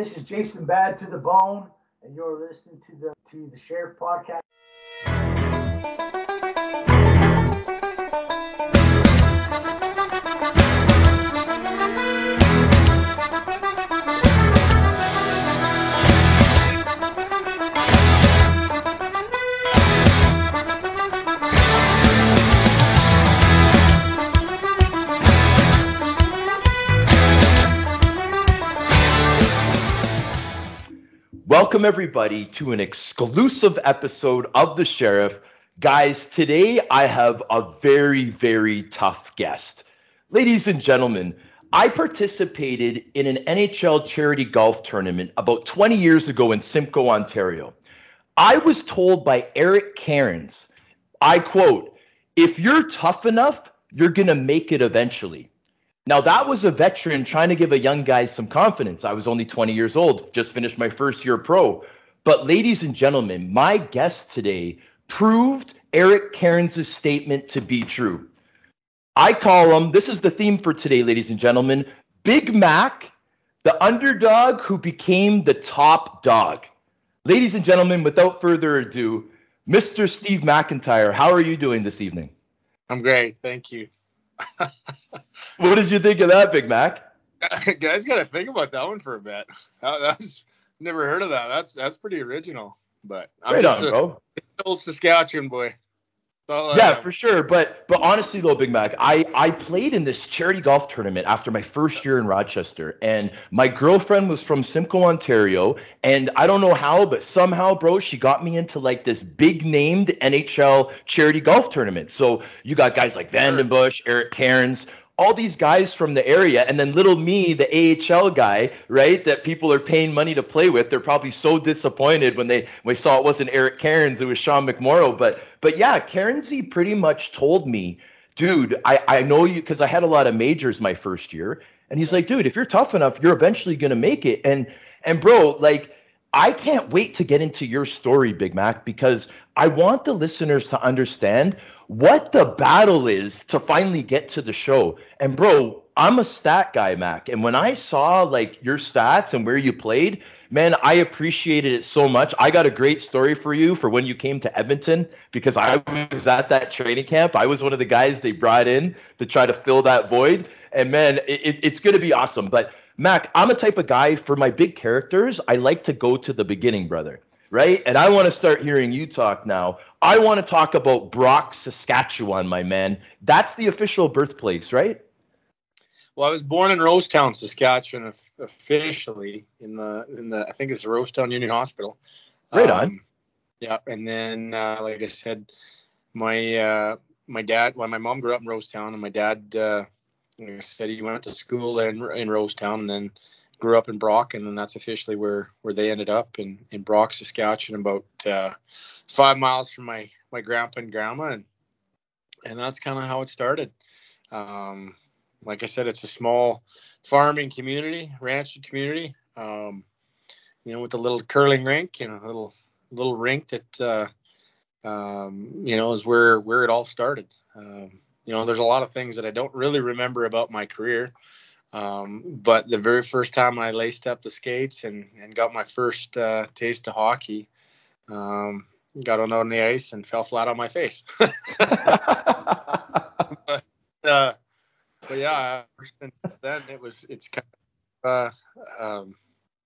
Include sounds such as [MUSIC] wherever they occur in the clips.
This is Jason Bad to the Bone, and you're listening to the to the Sheriff Podcast. Welcome, everybody, to an exclusive episode of The Sheriff. Guys, today I have a very, very tough guest. Ladies and gentlemen, I participated in an NHL charity golf tournament about 20 years ago in Simcoe, Ontario. I was told by Eric Cairns, I quote, if you're tough enough, you're going to make it eventually. Now, that was a veteran trying to give a young guy some confidence. I was only 20 years old, just finished my first year pro. But, ladies and gentlemen, my guest today proved Eric Cairns' statement to be true. I call him, this is the theme for today, ladies and gentlemen Big Mac, the underdog who became the top dog. Ladies and gentlemen, without further ado, Mr. Steve MacIntyre, how are you doing this evening? I'm great. Thank you. [LAUGHS] what did you think of that, Big Mac? [LAUGHS] Guys, got to think about that one for a bit. That's never heard of that. That's that's pretty original. But I'm right just on, a, bro. Old Saskatchewan boy yeah, for sure. But but honestly though, Big Mac, I I played in this charity golf tournament after my first year in Rochester, and my girlfriend was from Simcoe, Ontario, and I don't know how, but somehow, bro, she got me into like this big named NHL charity golf tournament. So you got guys like VandenBussche, Eric Cairns, all these guys from the area, and then little me, the AHL guy, right, that people are paying money to play with. They're probably so disappointed when they when saw it wasn't Eric Cairns, it was Sean McMorrow. But but yeah, Cairnsy pretty much told me, dude, I, I know you because I had a lot of majors my first year. And he's like, dude, if you're tough enough, you're eventually gonna make it. And and bro, like I can't wait to get into your story, Big Mac, because I want the listeners to understand what the battle is to finally get to the show. And bro, I'm a stat guy, Mac. And when I saw like your stats and where you played, man, I appreciated it so much. I got a great story for you for when you came to Edmonton because I was at that training camp. I was one of the guys they brought in to try to fill that void. And man, it, it's going to be awesome. But Mac, I'm a type of guy for my big characters. I like to go to the beginning, brother right? And I want to start hearing you talk now. I want to talk about Brock, Saskatchewan, my man. That's the official birthplace, right? Well, I was born in Rosetown, Saskatchewan, officially in the in the I think it's the Rosetown Union Hospital. Right um, on. Yeah, and then uh, like I said, my uh, my dad, well, my mom grew up in Rosetown, and my dad, uh, like I said, he went to school in in Rosetown, and then grew up in Brock, and then that's officially where where they ended up in in Brock, Saskatchewan, about uh, five miles from my my grandpa and grandma, and and that's kind of how it started. Um, like I said, it's a small farming community, ranching community. Um, you know, with a little curling rink and a little little rink that uh, um, you know is where where it all started. Um, you know, there's a lot of things that I don't really remember about my career. Um, but the very first time I laced up the skates and, and got my first uh, taste of hockey, um, got on, on the ice and fell flat on my face. [LAUGHS] but, uh, but yeah, then it was it's kind of uh, um,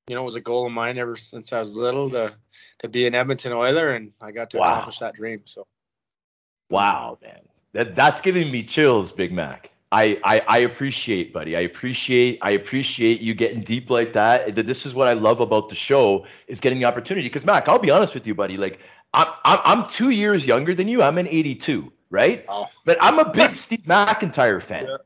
you know it was a goal of mine ever since I was little to to be an Edmonton Oiler, and I got to wow. accomplish that dream. So. Wow, man, that that's giving me chills, Big Mac. I, I, I appreciate, buddy. I appreciate I appreciate you getting deep like that. This is what I love about the show is getting the opportunity. Because Mac, I'll be honest with you, buddy. Like I'm I'm, I'm two years younger than you. I'm an '82, right? Oh. But I'm a big [LAUGHS] Steve MacIntyre fan. Yeah.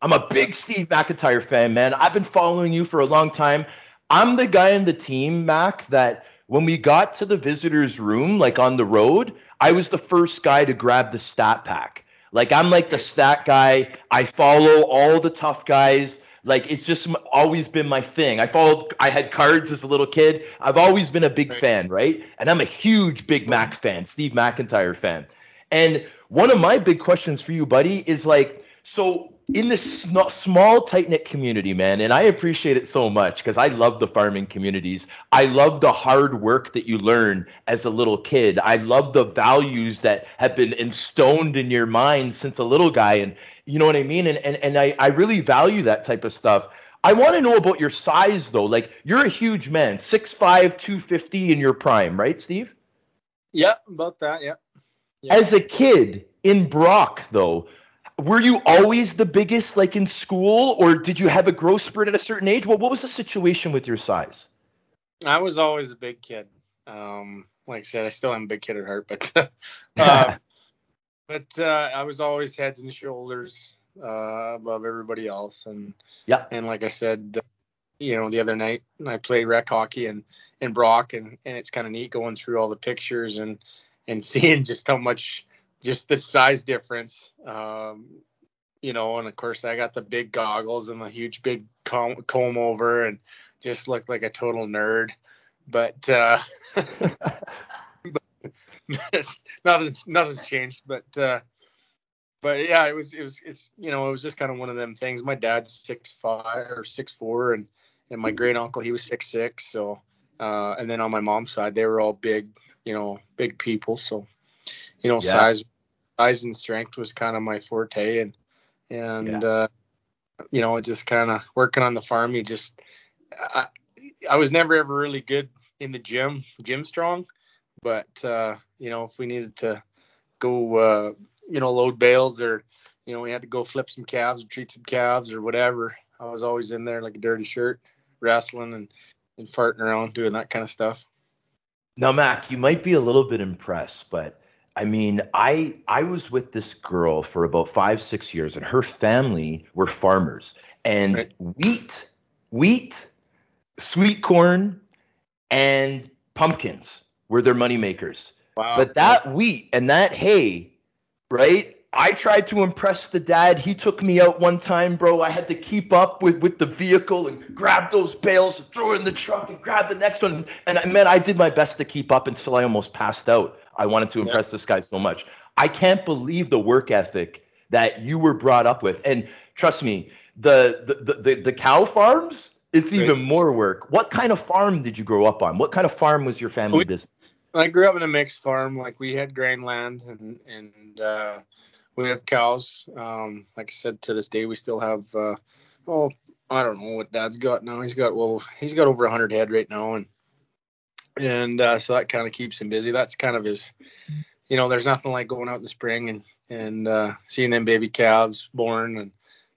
I'm a big Steve MacIntyre fan, man. I've been following you for a long time. I'm the guy in the team, Mac, that when we got to the visitors' room, like on the road, I was the first guy to grab the stat pack. Like I'm like the stat guy. I follow all the tough guys. Like it's just always been my thing. I followed. I had cards as a little kid. I've always been a big right. fan, right? And I'm a huge Big Mac fan, Steve MacIntyre fan. And one of my big questions for you, buddy, is like, so in this small, tight knit community, man, and I appreciate it so much because I love the farming communities. I love the hard work that you learn as a little kid. I love the values that have been instoned in your mind since a little guy, and you know what I mean. And and and I I really value that type of stuff. I want to know about your size though. Like you're a huge man, 6'5", 250 in your prime, right, Steve? Yeah, about that. Yeah. yeah. As a kid in Brock, though were you always the biggest like in school or did you have a growth spurt at a certain age? Well what was the situation with your size? I was always a big kid. Um, like i said i still am a big kid at heart but [LAUGHS] uh, [LAUGHS] but uh, i was always heads and shoulders uh, above everybody else. And yeah. and like i said you know the other night i played rec hockey and in brock and and it's kind of neat going through all the pictures and and [LAUGHS] seeing just how much just the size difference. Um, you know, and of course I got the big goggles and the huge big comb, comb over and just looked like a total nerd. But uh, [LAUGHS] nothing's nothing's changed. But uh, but yeah, it was it was it's you know it was just kind of one of them things. My dad's six five or six four, and and my great uncle he was six six. So uh, and then on my mom's side they were all big, you know, big people. So you know, yeah. size size and strength was kind of my forte and and yeah. uh you know, just kind of working on the farm, you just I, I was never ever really good in the gym, gym strong, but uh, you know, if we needed to go uh, you know, load bales or you know, we had to go flip some calves or treat some calves or whatever. I was always in there like a dirty shirt, wrestling and, and farting around doing that kind of stuff. Now, Mac, you might be a little bit impressed, but I mean, I I was with this girl for about five six years, and her family were farmers, and right. wheat, wheat, sweet corn, and pumpkins were their money makers. Wow. But that wheat and that hay, right? I tried to impress the dad. He took me out one time, bro. I had to keep up with, with the vehicle and grab those bales and throw it in the truck and grab the next one. And I man, I did my best to keep up until I almost passed out. I wanted to impress yeah. this guy so much. I can't believe the work ethic that you were brought up with. And trust me, the the the, the cow farms, it's Great. even more work. What kind of farm did you grow up on? What kind of farm was your family we, business? I grew up in a mixed farm. Like we had grain land and and uh, we have cows. Um, like I said, to this day we still have. Uh, oh, I don't know what Dad's got now. He's got well, he's got over 100 head right now, and and uh, so that kind of keeps him busy. That's kind of his, you know, there's nothing like going out in the spring and and uh, seeing them baby calves born and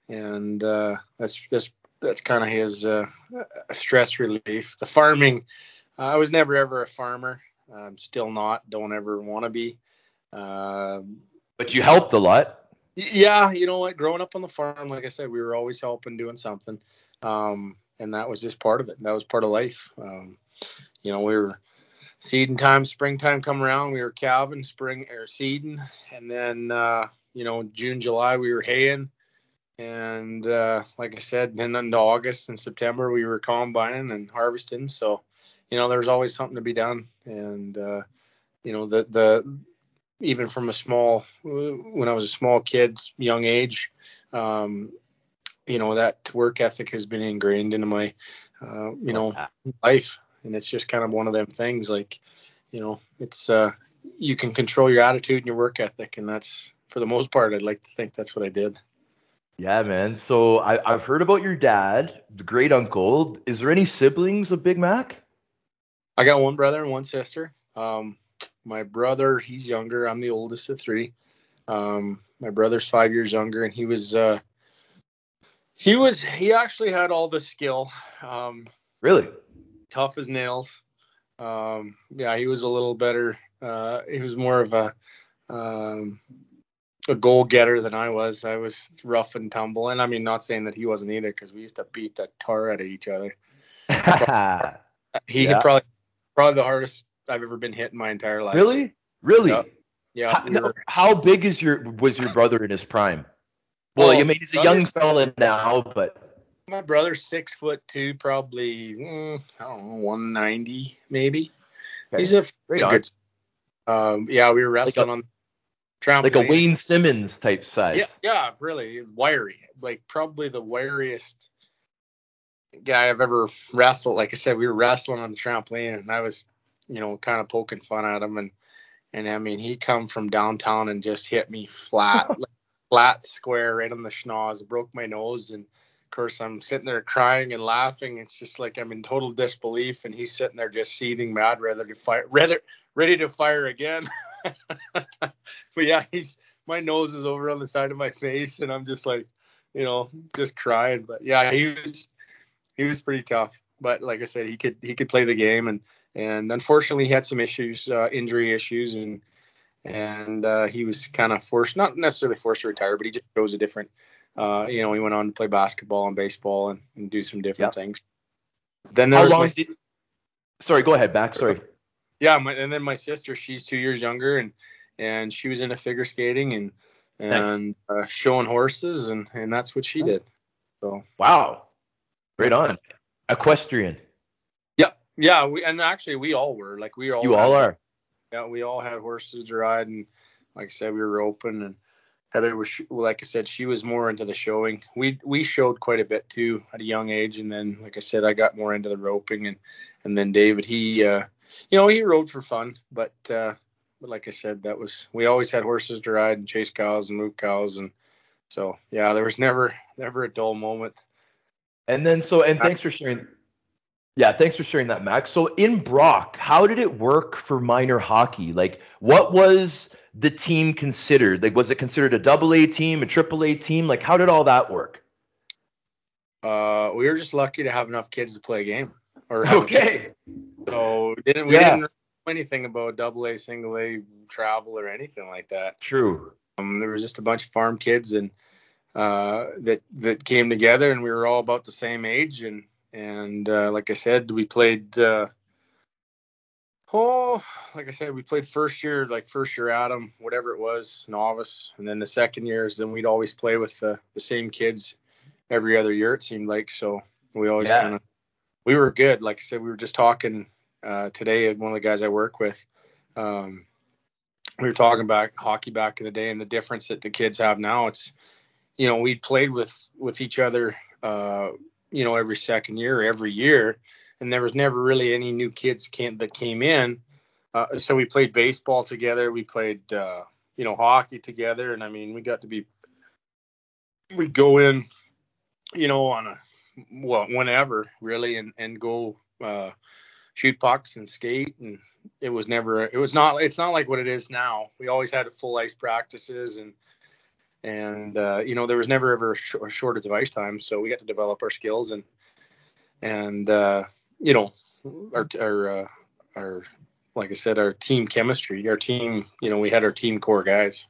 and uh, that's that's that's kind of his uh, stress relief. The farming, I was never ever a farmer. I'm still not. Don't ever want to be. Um, but you helped a lot. Yeah, you know what? Growing up on the farm, like I said, we were always helping, doing something, um, and that was just part of it. That was part of life. Um, you know, we were seeding time, springtime come around, we were calving, spring or seeding, and then uh, you know, June, July we were haying. And uh, like I said, then into August and September we were combining and harvesting. So, you know, there's always something to be done. And uh, you know, the the even from a small when I was a small kid, young age, um, you know, that work ethic has been ingrained into my uh, you know, life and it's just kind of one of them things like you know it's uh you can control your attitude and your work ethic and that's for the most part i'd like to think that's what i did. Yeah man. So I, i've heard about your dad the great uncle. Is there any siblings of big mac? I got one brother and one sister. Um my brother he's younger. I'm the oldest of three. Um my brother's five years younger and he was uh he was he actually had all the skill. Um really tough as nails. Um, yeah, he was a little better. Uh, he was more of a um, a goal getter than I was. I was rough and tumble, and I mean, not saying that he wasn't either, because we used to beat the tar out of each other. [LAUGHS] he yeah. probably probably the hardest I've ever been hit in my entire life. Really, really. Yeah. yeah how, we were, how, big is your was your brother in his prime? Well, well I mean, he's a young fella now, but my brother's six foot two, probably mm, I don't know, 190 maybe. Okay. He's a pretty good. Um, yeah, we were wrestling like a, on. trampoline. Like a Wayne Simmons type size. Yeah, yeah, really wiry. Like probably the wiriest guy I've ever wrestled. Like I said, we were wrestling on the trampoline, and I was, you know, kind of poking fun at him, and and I mean, he come from downtown and just hit me flat, [LAUGHS] flat square right on the schnoz, broke my nose, and course I'm sitting there crying and laughing. It's just like I'm in total disbelief, and he's sitting there just seething mad, rather to fire, rather ready to fire again. [LAUGHS] but yeah, he's my nose is over on the side of my face, and I'm just like, you know, just crying. But yeah, he was he was pretty tough. But like I said, he could he could play the game, and and unfortunately he had some issues, uh, injury issues, and and uh, he was kind of forced, not necessarily forced to retire, but he just chose a different. Uh, you know, he went on to play basketball and baseball and, and do some different yep. things. Then how long my, did? Sorry, go ahead, back. Sorry. Yeah, my, and then my sister, she's two years younger, and and she was into figure skating and and nice. uh, showing horses, and and that's what she did. So wow, Right on. Equestrian. Yeah, yeah. We and actually we all were like we all. You all are. Yeah, we all had horses to ride, and like I said, we were open. And Heather was, like I said, she was more into the showing. We we showed quite a bit too at a young age, and then like I said, I got more into the roping, and and then David, he, uh, you know, he rode for fun, but uh, but like I said, that was we always had horses to ride and chase cows and move cows, and so yeah, there was never never a dull moment. And then so and thanks for sharing. Yeah, thanks for sharing that, Max. So in Brock, how did it work for minor hockey? Like, what was the team considered? Like, was it considered a double A team, a triple A team? Like, how did all that work? Uh, we were just lucky to have enough kids to play a game. Or okay. So didn't we yeah. didn't know anything about double A, single A travel or anything like that. True. Um, there was just a bunch of farm kids and uh, that that came together, and we were all about the same age, and and uh, like I said, we played. Uh, oh, like I said, we played first year, like first year Adam, whatever it was, novice, and then the second years, then we'd always play with the, the same kids every other year. It seemed like so we always yeah. kind of we were good. Like I said, we were just talking uh, today. One of the guys I work with, um, we were talking about hockey back in the day and the difference that the kids have now. It's you know, we played with with each other, uh, you know, every second year, every year, and there was never really any new kids that came in. Uh, so we played baseball together, we played, uh, you know, hockey together, and I mean, we got to be, we go in, you know, on a well, whenever really, and and go uh, shoot pucks and skate, and it was never, it was not, it's not like what it is now. We always had full ice practices and and uh, you know there was never ever a, sh- a, shortage of ice time, so we got to develop our skills and and uh, you know our our uh, our like I said our team chemistry, our team you know we had our team core guys.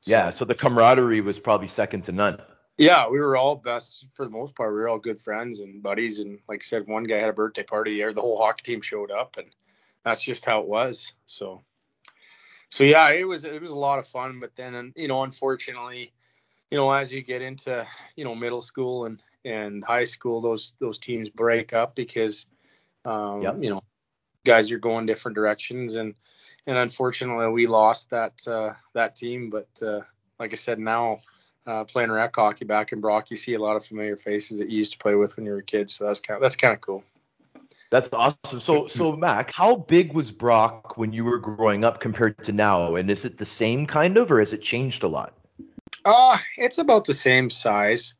So, yeah, so the camaraderie was probably second to none. Yeah, we were all best for the most part. We were all good friends and buddies, and like I said, one guy had a birthday party, the whole hockey team showed up, and that's just how it was. So so yeah, it was it was a lot of fun. But then you know, unfortunately, you know, as you get into you know middle school and and high school, those those teams break up because um, yep. you know guys are going different directions and and unfortunately we lost that uh, that team. But uh, like I said, now uh, playing rec hockey back in Brock, you see a lot of familiar faces that you used to play with when you were a kid. So that's kind of, that's kind of cool. That's awesome. So, so Mac, how big was Brock when you were growing up compared to now? And is it the same kind of, or has it changed a lot? Uh, it's about the same size.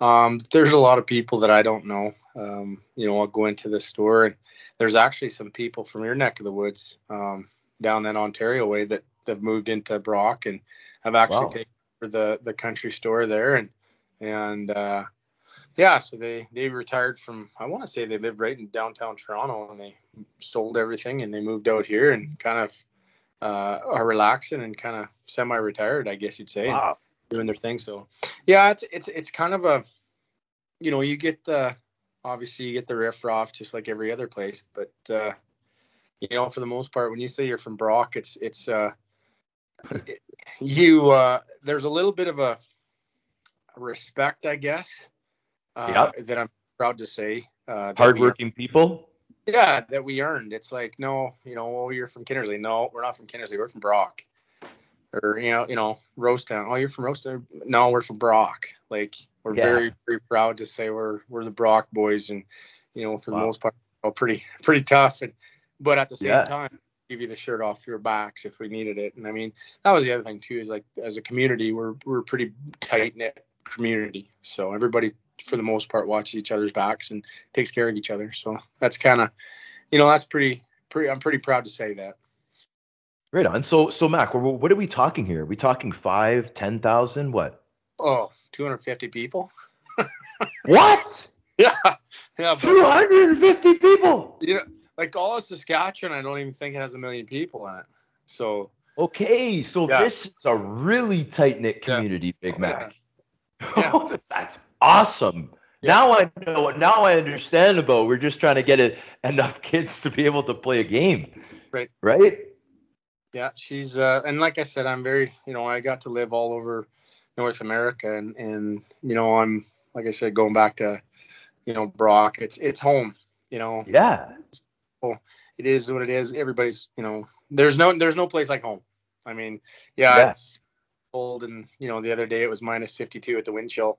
Um, there's a lot of people that I don't know. Um, you know, I'll go into the store and there's actually some people from your neck of the woods, um, down in Ontario way that have moved into Brock and have actually wow. taken over the the country store there and and uh, yeah, so they they retired from I want to say they lived right in downtown Toronto and they sold everything and they moved out here and kind of uh, are relaxing and kind of semi-retired, I guess you'd say, wow. Doing their thing. So yeah, it's it's it's kind of a you know you get the obviously you get the riff off just like every other place, but uh, you know for the most part when you say you're from Brock, it's it's uh, [LAUGHS] you uh, there's a little bit of a respect, I guess uh, yep. that I'm proud to say. Uh, Hardworking people. Yeah, that we earned. It's like no, you know, oh, you're from Kindersley. No, we're not from Kindersley. We're from Brock. Or you know, you know, Rosetown. Oh, you're from Rosetown? No, we're from Brock. Like we're Yeah. very, very proud to say we're we're the Brock boys, and you know, for Wow. the most part, well, pretty pretty tough, and but at the same Yeah. time, give you the shirt off your backs if we needed it. And I mean, that was the other thing too, is like as a community, we're we're a pretty tight knit community, so everybody for the most part watches each other's backs and takes care of each other. So that's kind of, you know, that's pretty pretty. I'm pretty proud to say that. Right on. So so Mac, what, what are we talking here? Are we talking five, ten thousand? What? Oh, 250 people. [LAUGHS] What? Yeah, yeah, but Two hundred and fifty people. you know, like all of Saskatchewan, I don't even think it has a million people in it. So Okay, so Yeah. this is a really tight knit Yeah. community, Big Oh, Mac. Yeah. [LAUGHS] Oh, that's awesome. Yeah. Now I know. Now I understand about. We're just trying to get it, enough kids to be able to play a game. Right. Right. Yeah, she's uh, and like I said, I'm very, you know, I got to live all over North America, and and you know, I'm like I said, going back to, you know, Brock, it's it's home. You know, Yeah. it is what it is. Everybody's, you know, there's no there's no place like home. I mean, yeah, Yeah. it's cold, and you know, the other day it was minus 52 at the wind chill,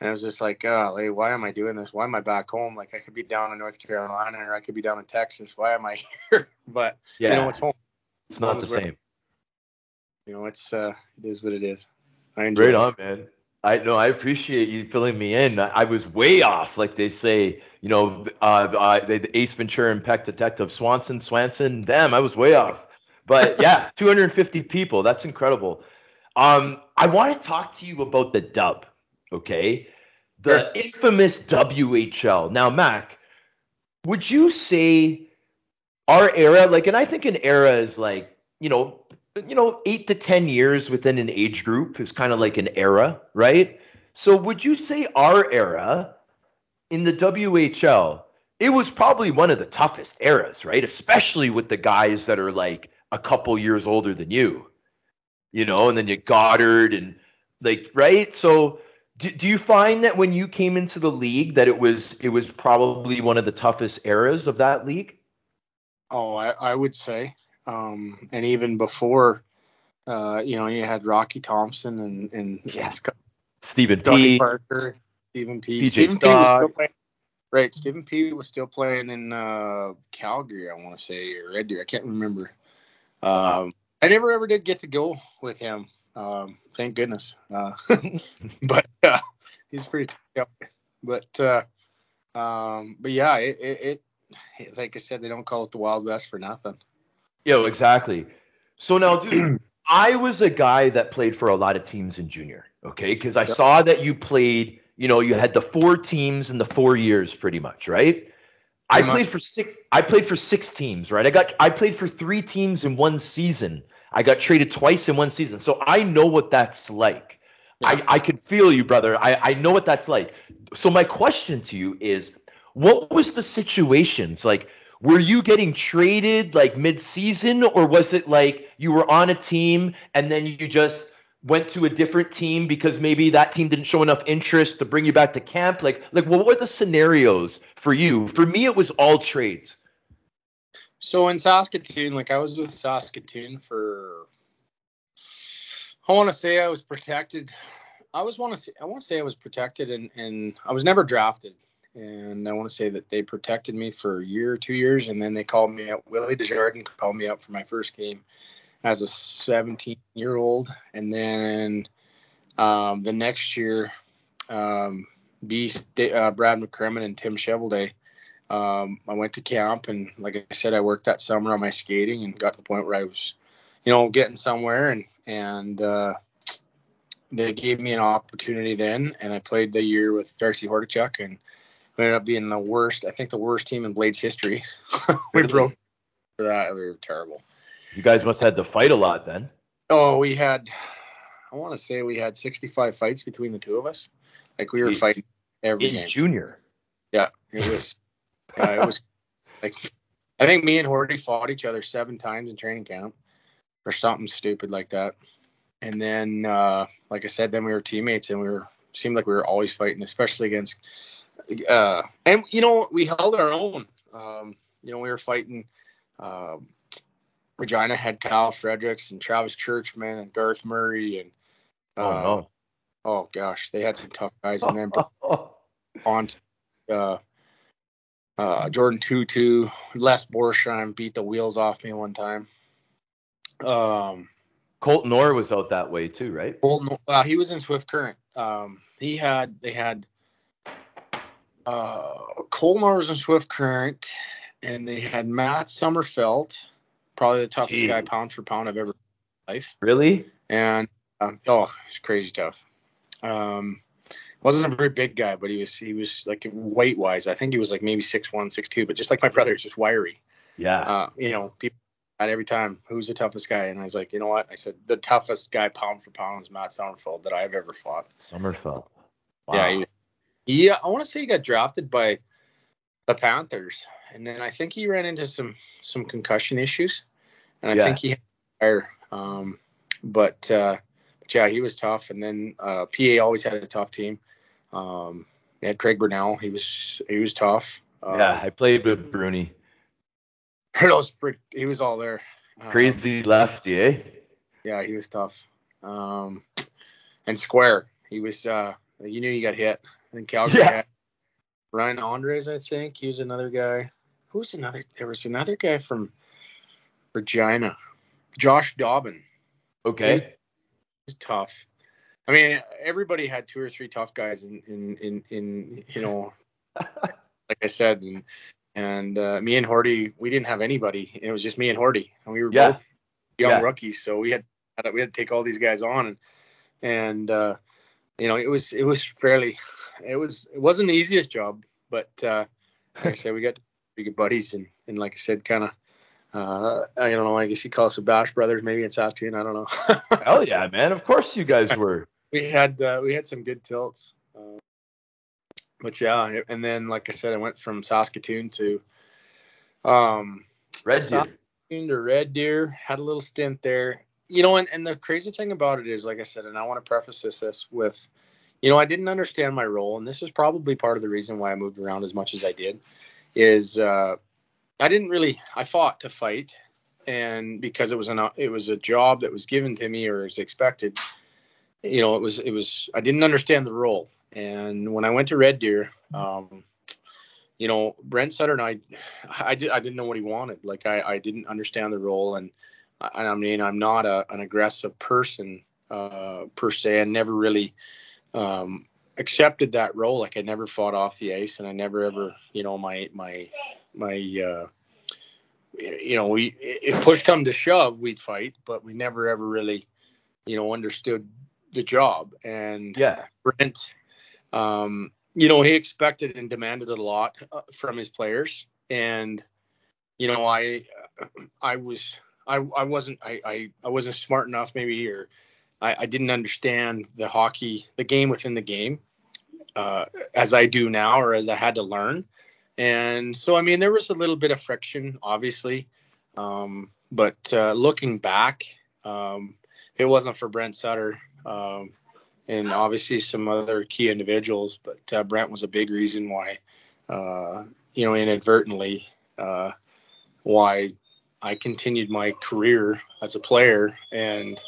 and I was just like, oh, like, why am I doing this? Why am I back home? Like I could be down in North Carolina or I could be down in Texas. Why am I [LAUGHS] here? but Yeah. you know, it's home. It's not the same. You know, it's uh, it is what it is. I enjoy Right on, man. I know. I appreciate you filling me in. I, I was way off, like they say. You know, uh, uh, the, the Ace Ventura and Pet Detective Swanson, Swanson. Damn, I was way off. But [LAUGHS] yeah, 250 people. That's incredible. Um, I want to talk to you about the dub. Okay, the infamous WHL. Now, Mac, would you say our era, like, and I think an era is like, you know, you know, eight to 10 years within an age group is kind of like an era, right? So would you say our era in the WHL, it was probably one of the toughest eras, right? Especially with the guys that are like a couple years older than you, you know, and then you Goddard and like, right? So do, do you find that when you came into the league that it was it was probably one of the toughest eras of that league? Oh, I, I would say, um, and even before, uh, you know, you had Rocky Thompson and and, Yeah. Scott Stephen P. Parker, Stephen P. PJ Stephen P. was Stock. still playing. Right, Stephen P. was still playing in uh, Calgary, I want to say, or Red Deer. I can't remember. Um, I never ever did get to go with him. Um, thank goodness. Uh, [LAUGHS] [LAUGHS] but uh, he's pretty. Yep. But uh, um, but yeah, it, it, it like I said, they don't call it the Wild West for nothing. Yo, exactly. So now, dude, [CLEARS THROAT] I was a guy that played for a lot of teams in junior, okay? Because I saw that you played, you know, you had the four teams in the four years pretty much, right? I Pretty played much. for six I played for six teams, right? I got I played for three teams in one season. I got traded twice in one season. So I know what that's like. I, I can feel you, brother. I, I know what that's like. So my question to you is what was the situations? Like were you getting traded like mid-season or was it like you were on a team and then you just went to a different team because maybe that team didn't show enough interest to bring you back to camp like like what were the scenarios for you for me it was all trades So in Saskatoon, like I was with Saskatoon for, I want to say I was protected. I was want to say I want to say I was protected and and I was never drafted. And I want to say that they protected me for a year or two years, and then they called me up. Willie Desjardins called me up for my first game as a 17 year old, and then um, the next year, um, uh, Brad McCrimmon and Tim Cheveldae um, I went to camp and like I said, I worked that summer on my skating and got to the point where I was, you know, getting somewhere and and uh, they gave me an opportunity then and I played the year with Darcy Hordichuk and we ended up being the worst, I think the worst team in Blades history. [LAUGHS] we broke for that. We were terrible. you guys must have had to fight a lot then Oh, we had, I want to say we had 65 fights between the two of us. Like we were Jeez. fighting every in game. junior Yeah, it was. uh, it was like I think me and Horty fought each other seven times in training camp or something stupid like that. And then, uh, like I said, then we were teammates and we were seemed like we were always fighting, especially against. Uh, and you know we held our own. Um, you know we were fighting. Um, Regina had Kyle Fredericks and Travis Churchman and Garth Murray and oh uh, no. oh gosh, they had some tough guys and then [LAUGHS] on uh, uh, Jordin Tootoo, Les Borsheim beat the wheels off me one time. Um, Colton Orr was out that way too, right? Colton, uh, he was in Swift Current. Um, he had they had uh, was in Swift Current, and they had Matt Sommerfeld, probably the toughest Gee. guy pound for pound I've ever life. Really? And um, oh, he's crazy tough. Um, wasn't a very big guy, but he was he was like weight wise. I think he was like maybe six one, six two, but just like my brother, he's just wiry. Yeah. Uh, you know, people at every time, who's the toughest guy? And I was like, you know what? I said the toughest guy pound for pound is Matt Sommerfeld that I've ever fought. Sommerfeld. Wow. Yeah, he, yeah. I want to say he got drafted by the Panthers, and then I think he ran into some some concussion issues, and I Yeah. think he had fire. Um, but uh, but yeah, he was tough. And then uh, PA always had a tough team. Um, they had Craig Burnell. He was he was tough. Um, yeah, I played with Bruni. he was all there. Um, Crazy lefty, eh? Yeah, he was tough. Um, and Square, he was. Uh, you knew you got hit. I think Calgary Yeah. had Ryan Andres. I think he was another guy. Who's another? There was another guy from Regina, Josh Dobbin. Okay. He's tough. I mean, everybody had two or three tough guys in in in, in you know, [LAUGHS] like I said, and and uh, me and Horty, we didn't have anybody. It was just me and Horty, and we were Yeah. both young Yeah. rookies, so we had we had to take all these guys on, and and uh, you know, it was it was fairly, it was it wasn't the easiest job, but uh, like I said, we got to be good buddies, and and like I said, kind of. Uh, I don't know. I guess you call us the Bash Brothers, maybe in Saskatoon. I don't know. [LAUGHS] Hell yeah, man. Of course you guys [LAUGHS] were. we had uh, we had some good tilts. Uh, but yeah, and then like I said, I went from Saskatoon to um Red Deer. to Red Deer. Had a little stint there. You know, and, and the crazy thing about it is, like I said, and I want to preface this, this with, you know, I didn't understand my role, and this is probably part of the reason why I moved around as much as I did, is uh, I didn't really I fought to fight, and because it was an it was a job that was given to me or was expected, you know, it was it was I didn't understand the role, and when I went to Red Deer, um, you know, Brent Sutter and I, I, did, I didn't know what he wanted. Like I, I didn't understand the role, and I, I mean, I'm not a, an aggressive person uh, per se. I never really um, accepted that role. Like I never fought off the ice, and I never ever, you know, my my my, uh, you know, we if push come to shove, we'd fight, but we never ever really, you know, understood the job. And Yeah. Brent, um, you know, he expected and demanded a lot uh, from his players, and you know, I, I was, I, I wasn't, I, I, I wasn't smart enough maybe, or I, I didn't understand the hockey, the game within the game, uh, as I do now, or as I had to learn, and so I mean, there was a little bit of friction, obviously, um, but uh, looking back, um, it wasn't for Brent Sutter. Um, and obviously some other key individuals, but uh, Brent was a big reason why, uh, you know, inadvertently, uh, why I continued my career as a player and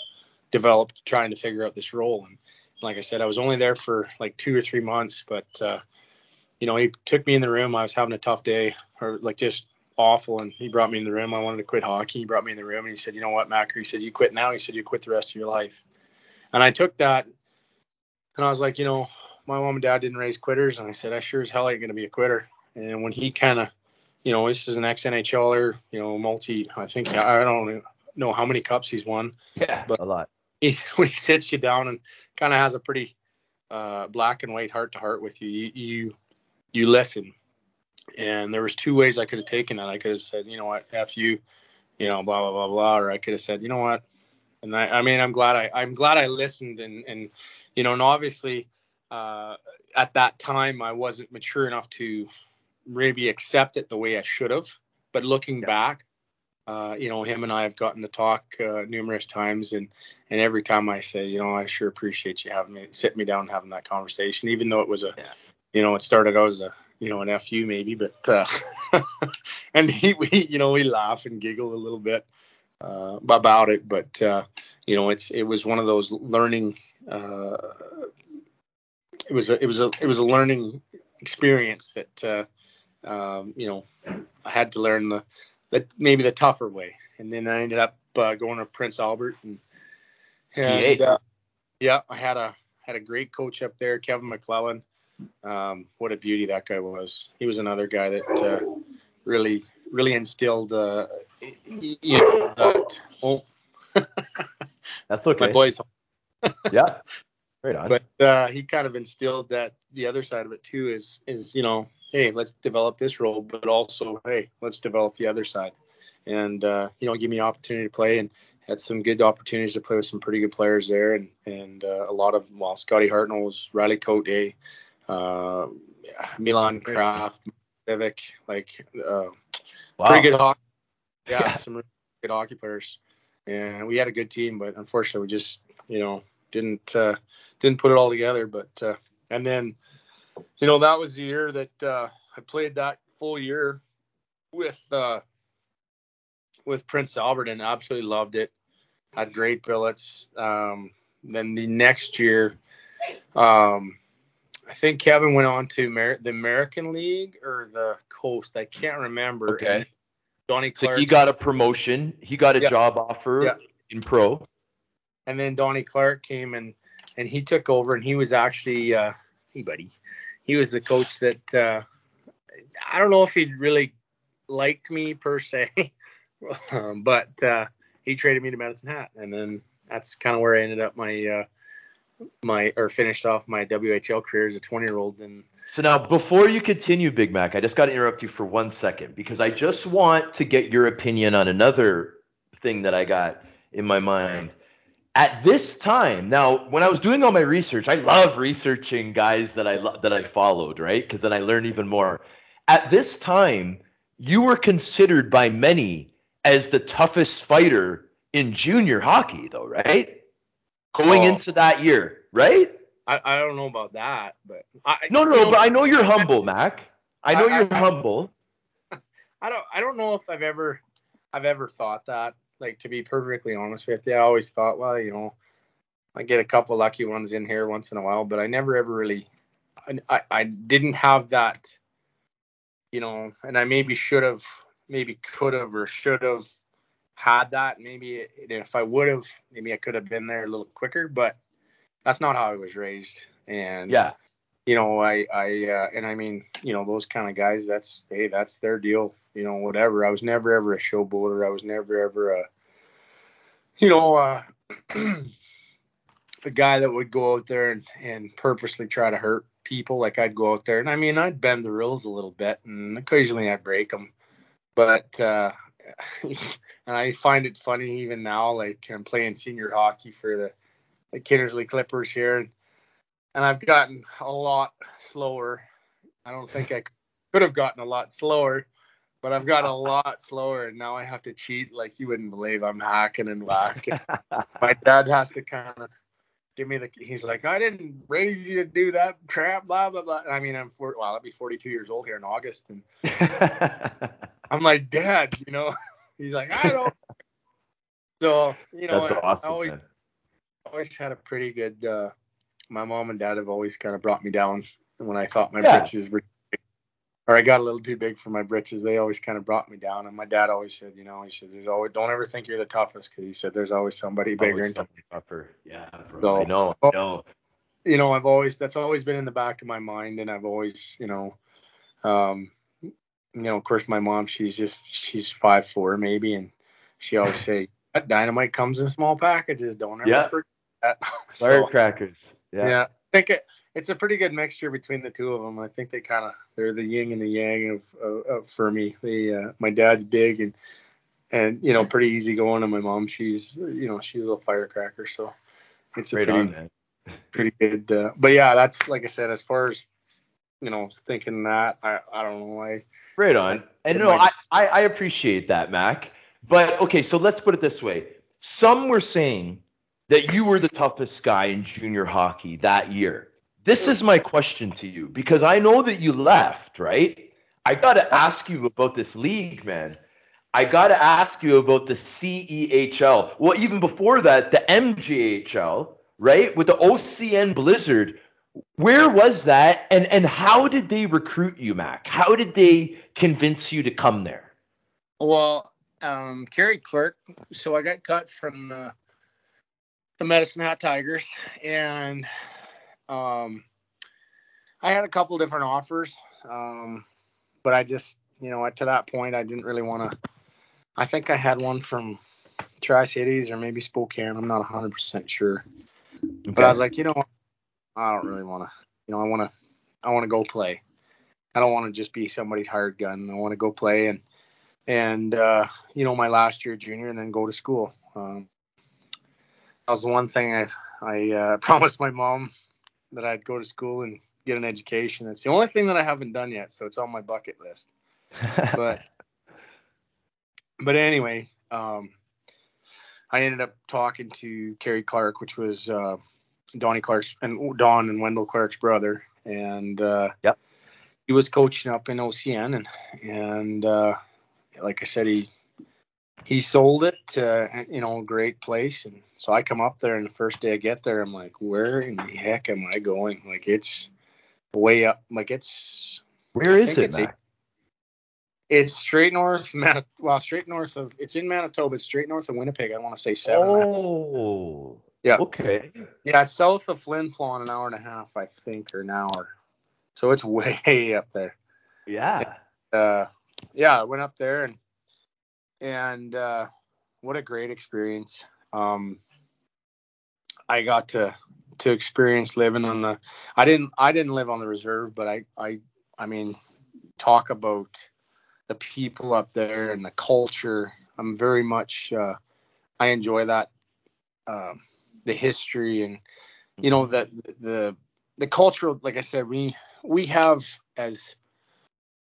developed trying to figure out this role. And like I said, I was only there for like two or three months, but uh, you know, he took me in the room. I was having a tough day, or like just awful, and he brought me in the room. I wanted to quit hockey. He brought me in the room and he said, "You know what, Macker?" He said, "You quit now." He said, "You quit the rest of your life." And I took that and I was like, you know, my mom and dad didn't raise quitters, and I said, I sure as hell ain't gonna be a quitter. And when he kind of, you know, this is an ex NHLer, you know, multi, I think I don't know how many cups he's won. Yeah. But- a lot. He, [LAUGHS] when he sits you down and kind of has a pretty uh, black and white heart to heart with you, you, you, you listen. And there was two ways I could have taken that. I could have said, you know what, f you, you know, blah blah blah blah, or I could have said, you know what, and I, I mean, I'm glad I, I'm glad I listened, and and you know, and obviously, uh, at that time I wasn't mature enough to maybe accept it the way I should have. But looking Yeah. back, uh, you know, him and I have gotten to talk uh, numerous times, and and every time I say, you know, I sure appreciate you having me, sitting me down, and having that conversation, even though it was a, Yeah. you know, it started out as a, you know, an fu maybe, but uh, [LAUGHS] and he, we, you know, we laugh and giggle a little bit. uh, about it, but uh, you know, it's it was one of those learning. Uh, it was a it was a it was a learning experience that uh, um, you know I had to learn the that maybe the tougher way, and then I ended up uh, going to Prince Albert and, and uh, yeah, I had a had a great coach up there, Kevin McClellan. Um, what a beauty that guy was. He was another guy that uh, really really instilled uh, you know that. [LAUGHS] Oh, that's okay. My boys. [LAUGHS] yeah. Right on. But uh, he kind of instilled that the other side of it too is is you know hey let's develop this role but also hey let's develop the other side and uh, you know give me an opportunity to play and had some good opportunities to play with some pretty good players there and and uh, a lot of well Scotty Hartnell was Riley Cote, uh, Milan Kraft, Civic like uh, wow. pretty good hockey yeah, [LAUGHS] yeah. some really good hockey players and we had a good team but unfortunately we just you know didn't uh, didn't put it all together. But uh, and then you know that was the year that uh, I played that full year with uh, with Prince Albert and absolutely loved it. Had great billets. Um, then the next year, um, I think Kevin went on to Mer- the American League or the Coast. I can't remember. Okay. And Donnie Clark. So he got a promotion. He got a yeah. job offer yeah. in pro and then Donnie Clark came and and he took over, and he was actually uh, hey buddy, he was the coach that uh, I don't know if he really liked me per se, [LAUGHS] um, but uh, he traded me to Medicine Hat, and then that's kind of where I ended up my uh, my or finished off my WHL career as a 20 year old and so now before you continue big mac i just got to interrupt you for one second because i just want to get your opinion on another thing that i got in my mind at this time now when i was doing all my research i love researching guys that i lo- that i followed right? Because then i learn even more. At this time you were considered by many as the toughest fighter in junior hockey though right? Going oh, into that year right? I, I don't know about that but I, no no no but i know you're humble mac. I know I, you're humble. [LAUGHS] I don't i don't know if i've ever i've ever thought that like to be perfectly honest with you, I always thought, well, you know, I get a couple lucky ones in here once in a while, but I never ever really, I, I, I didn't have that, you know, and I maybe should have, maybe could have or should have had that. Maybe if I would have, maybe I could have been there a little quicker, but that's not how I was raised. And yeah, you know, I, I, uh, and I mean, you know, those kind of guys, that's, hey, that's their deal, you know, whatever. I was never ever a showboater. I was never ever a, you know, uh, [CLEARS THROAT] a guy that would go out there and, and purposely try to hurt people. Like I'd go out there and I mean, I'd bend the rules a little bit and occasionally I'd break them, but, uh, [LAUGHS] and I find it funny even now, like I'm playing senior hockey for the, the Kindersley Clippers here. And, and I've gotten a lot slower. I don't think I could have gotten a lot slower, but I've got a [LAUGHS] lot slower, and now I have to cheat like you wouldn't believe. I'm hacking and whacking. [LAUGHS] My dad has to kind of give me the. He's like, I didn't raise you to do that crap, blah blah blah. I mean, I'm for well, I'll be 42 years old here in August, and [LAUGHS] I'm like, Dad, you know. He's like, I don't. So you know, That's awesome, I always, man. always had a pretty good. uh my mom and dad have always kind of brought me down when I thought my yeah. britches were or I got a little too big for my britches. They always kind of brought me down. And my dad always said, you know, he said, "There's always don't ever think you're the toughest," because he said there's always somebody bigger always and tougher. Yeah, bro. So, I know. I know. You know, I've always that's always been in the back of my mind, and I've always, you know, um, you know, of course, my mom, she's just she's five four maybe, and she always [LAUGHS] say, "That dynamite comes in small packages. Don't ever yeah. forget that." [LAUGHS] Firecrackers. Yeah. Yeah. I think it, it's a pretty good mixture between the two of them. I think they kind of they're the yin and the yang of, of, of for me. They, uh, my dad's big and and you know pretty easy going, and my mom she's you know she's a little firecracker. So it's a right pretty on, [LAUGHS] pretty good. Uh, but yeah, that's like I said, as far as you know, thinking that I I don't know I. Right on. And no, I I appreciate that, Mac. But okay, so let's put it this way. Some were saying that you were the toughest guy in junior hockey that year. This is my question to you because I know that you left, right? I got to ask you about this league, man. I got to ask you about the CEHL. Well, even before that, the MJHL, right? With the OCN Blizzard. Where was that and and how did they recruit you, Mac? How did they convince you to come there? Well, um, Kerry Clark. So I got cut from the the Medicine Hat Tigers, and um, I had a couple different offers, um, but I just, you know, to that point, I didn't really want to. I think I had one from Tri Cities or maybe Spokane. I'm not 100% sure, okay. but I was like, you know, I don't really want to. You know, I want to. I want to go play. I don't want to just be somebody's hired gun. I want to go play and and uh, you know my last year junior and then go to school. Um, that was the one thing I I uh, [LAUGHS] promised my mom that I'd go to school and get an education. It's the only thing that I haven't done yet, so it's on my bucket list. [LAUGHS] but but anyway, um, I ended up talking to Kerry Clark, which was uh, Donnie Clark's and Don and Wendel Clark's brother, and uh, yep. he was coaching up in OCN, and and uh, like I said, he he sold it to you know a great place, and so I come up there, and the first day I get there, I'm like, where in the heck am I going? Like it's way up, like it's where is it? It's, it's straight north, Manit- well, straight north of it's in Manitoba, it's straight north of Winnipeg. I want to say seven. Oh, yeah. Okay. Yeah, south of Flin Flon, an hour and a half, I think, or an hour. So it's [LAUGHS] way up there. Yeah. Uh, yeah, I went up there and and uh, what a great experience. Um, I got to to experience living on the. I didn't I didn't live on the reserve, but I I I mean, talk about the people up there and the culture. I'm very much uh, I enjoy that um, the history and you know the the the cultural. Like I said, we we have as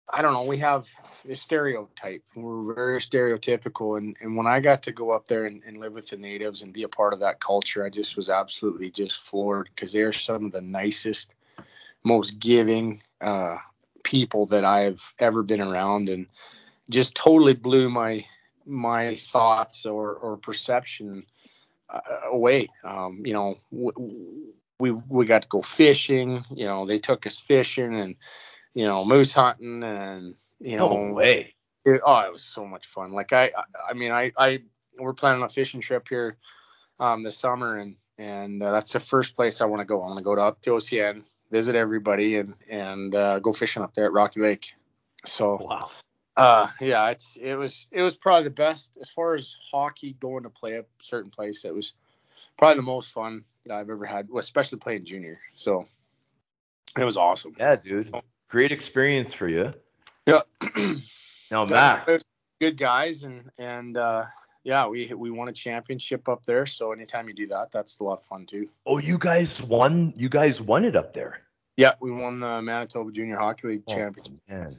I don't know, we have this stereotype. We're very stereotypical. And, and when I got to go up there and, and live with the natives and be a part of that culture, I just was absolutely just floored because they're some of the nicest, most giving uh, people that I've ever been around and just totally blew my my thoughts or, or perception uh, away. Um, you know, we we got to go fishing. You know, they took us fishing and you know, moose hunting and you know, no way. It, oh, it was so much fun. Like I, I, I mean, I, I, we're planning a fishing trip here, um, this summer, and and uh, that's the first place I want to go. I want to go to up to OCN, visit everybody, and and uh, go fishing up there at Rocky Lake. So, wow. Uh, yeah, it's it was it was probably the best as far as hockey going to play a certain place. It was probably the most fun that I've ever had, especially playing junior. So it was awesome. Yeah, dude great experience for you. Yeah. [CLEARS THROAT] now, Mac. Good guys, and and uh, yeah, we we won a championship up there. So anytime you do that, that's a lot of fun too. Oh, you guys won! You guys won it up there. Yeah, we won the Manitoba Junior Hockey League oh, championship. Man,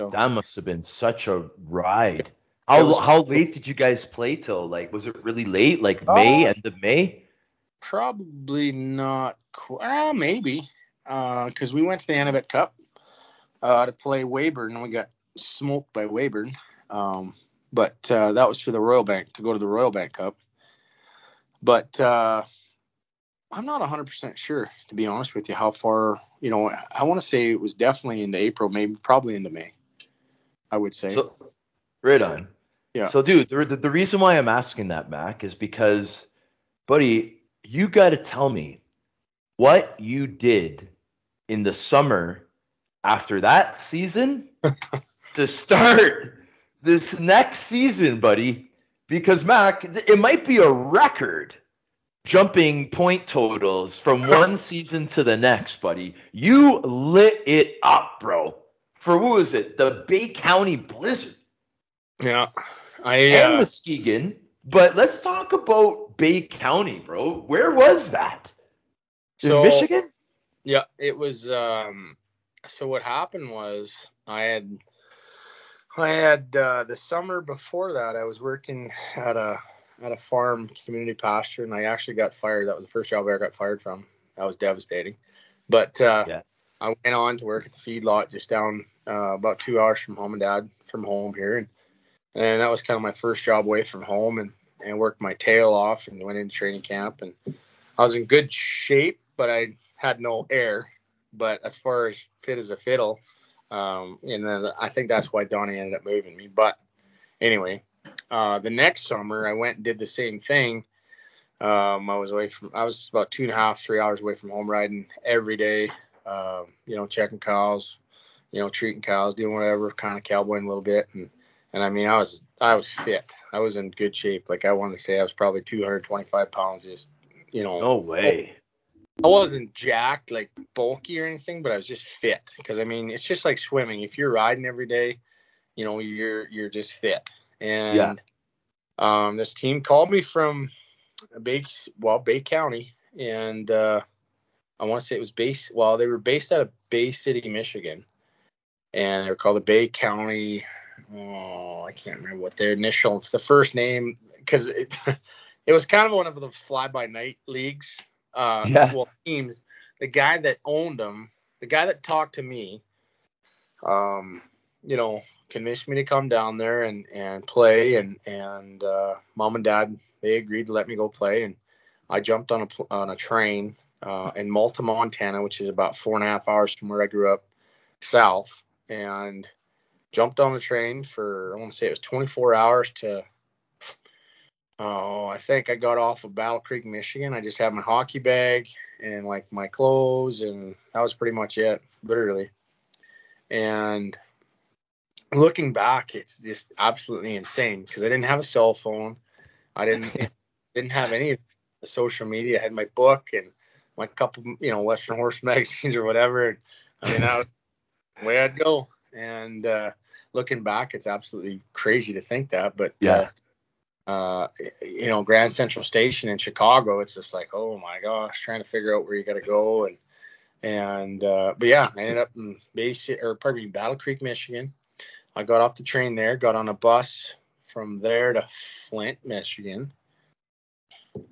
so, that must have been such a ride. How was, how late did you guys play till? Like, was it really late? Like May, uh, end of May? Probably not. Qu- uh, maybe. Uh, because we went to the Anavet Cup uh, to play Weyburn, and we got smoked by Weyburn. Um, but uh, that was for the Royal Bank to go to the Royal Bank Cup. But uh, I'm not 100% sure, to be honest with you, how far. You know, I want to say it was definitely into April, maybe probably into May. I would say. So, right on. Yeah. So, dude, the, the reason why I'm asking that, Mac, is because, buddy, you got to tell me what you did in the summer after that season to start this next season, buddy. Because Mac, it might be a record jumping point totals from [LAUGHS] one season to the next, buddy. You lit it up, bro. For what was it? The Bay County Blizzard. Yeah. I and uh, Muskegon. But let's talk about Bay County, bro. Where was that? In so, Michigan? Yeah, it was um so what happened was I had I had uh, the summer before that I was working at a at a farm community pasture and I actually got fired. That was the first job I ever got fired from. That was devastating. But uh, yeah. I went on to work at the feed lot just down uh, about two hours from home and dad from home here and and that was kind of my first job away from home, and and worked my tail off and went into training camp, and I was in good shape, but I had no air. But as far as fit as a fiddle, um, and then I think that's why Donnie ended up moving me. But anyway, uh, the next summer I went and did the same thing. Um, I was away from, I was about two and a half, three hours away from home riding every day, um, you know, checking cows, you know, treating cows, doing whatever, kind of cowboying a little bit. And, and I mean, I was, I was fit. I was in good shape. Like I want to say I was probably 225 pounds, just, you know. No way. I wasn't jacked, like bulky or anything, but I was just fit. Because I mean, it's just like swimming. If you're riding every day, you know, you're you're just fit. And Yeah. um, this team called me from Bay, well, Bay County, and uh, I want to say it was base. Well, they were based out of Bay City, Michigan, and they were called the Bay County. Oh, I can't remember what their initial, the first name, because it, [LAUGHS] it was kind of one of the fly-by-night leagues. Uh, Yeah. Well, teams. The guy that owned them, the guy that talked to me, um, you know, convinced me to come down there and and play, and and uh, mom and dad they agreed to let me go play, and I jumped on a on a train uh, in Malta, Montana, which is about four and a half hours from where I grew up, south, and jumped on the train for I want to say it was 24 hours to. Oh, I think I got off of Battle Creek, Michigan. I just had my hockey bag and like my clothes, and that was pretty much it, literally. And looking back, it's just absolutely insane because I didn't have a cell phone. I didn't [LAUGHS] didn't have any of the social media. I had my book and my couple, you know, Western Horse [LAUGHS] magazines or whatever. And I mean, that was the way I'd go. And uh, looking back, it's absolutely crazy to think that. But Yeah. uh, uh, you know, Grand Central Station in Chicago, it's just like, oh my gosh, trying to figure out where you got to go and and uh, but yeah, I ended up in Bay or pardon me, Battle Creek, Michigan. I got off the train there, got on a bus from there to Flint, Michigan.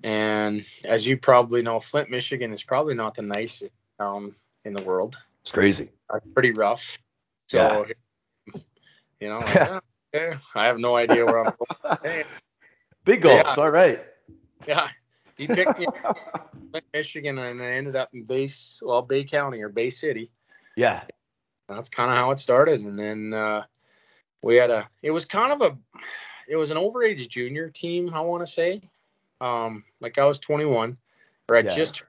And as you probably know, Flint, Michigan is probably not the nicest town in the world. It's crazy. It's pretty rough. So, you know, like, "Oh, [LAUGHS] okay, I have no idea where I'm going. [LAUGHS] Big goals. Yeah. All right. yeah, he picked me up [LAUGHS] in Michigan, and I ended up in Base, well, Bay County or Bay City. Yeah. that's kind of how it started and then uh, we had a it was kind of a it was an overage junior team i want to say um like i was 21 or i Yeah. just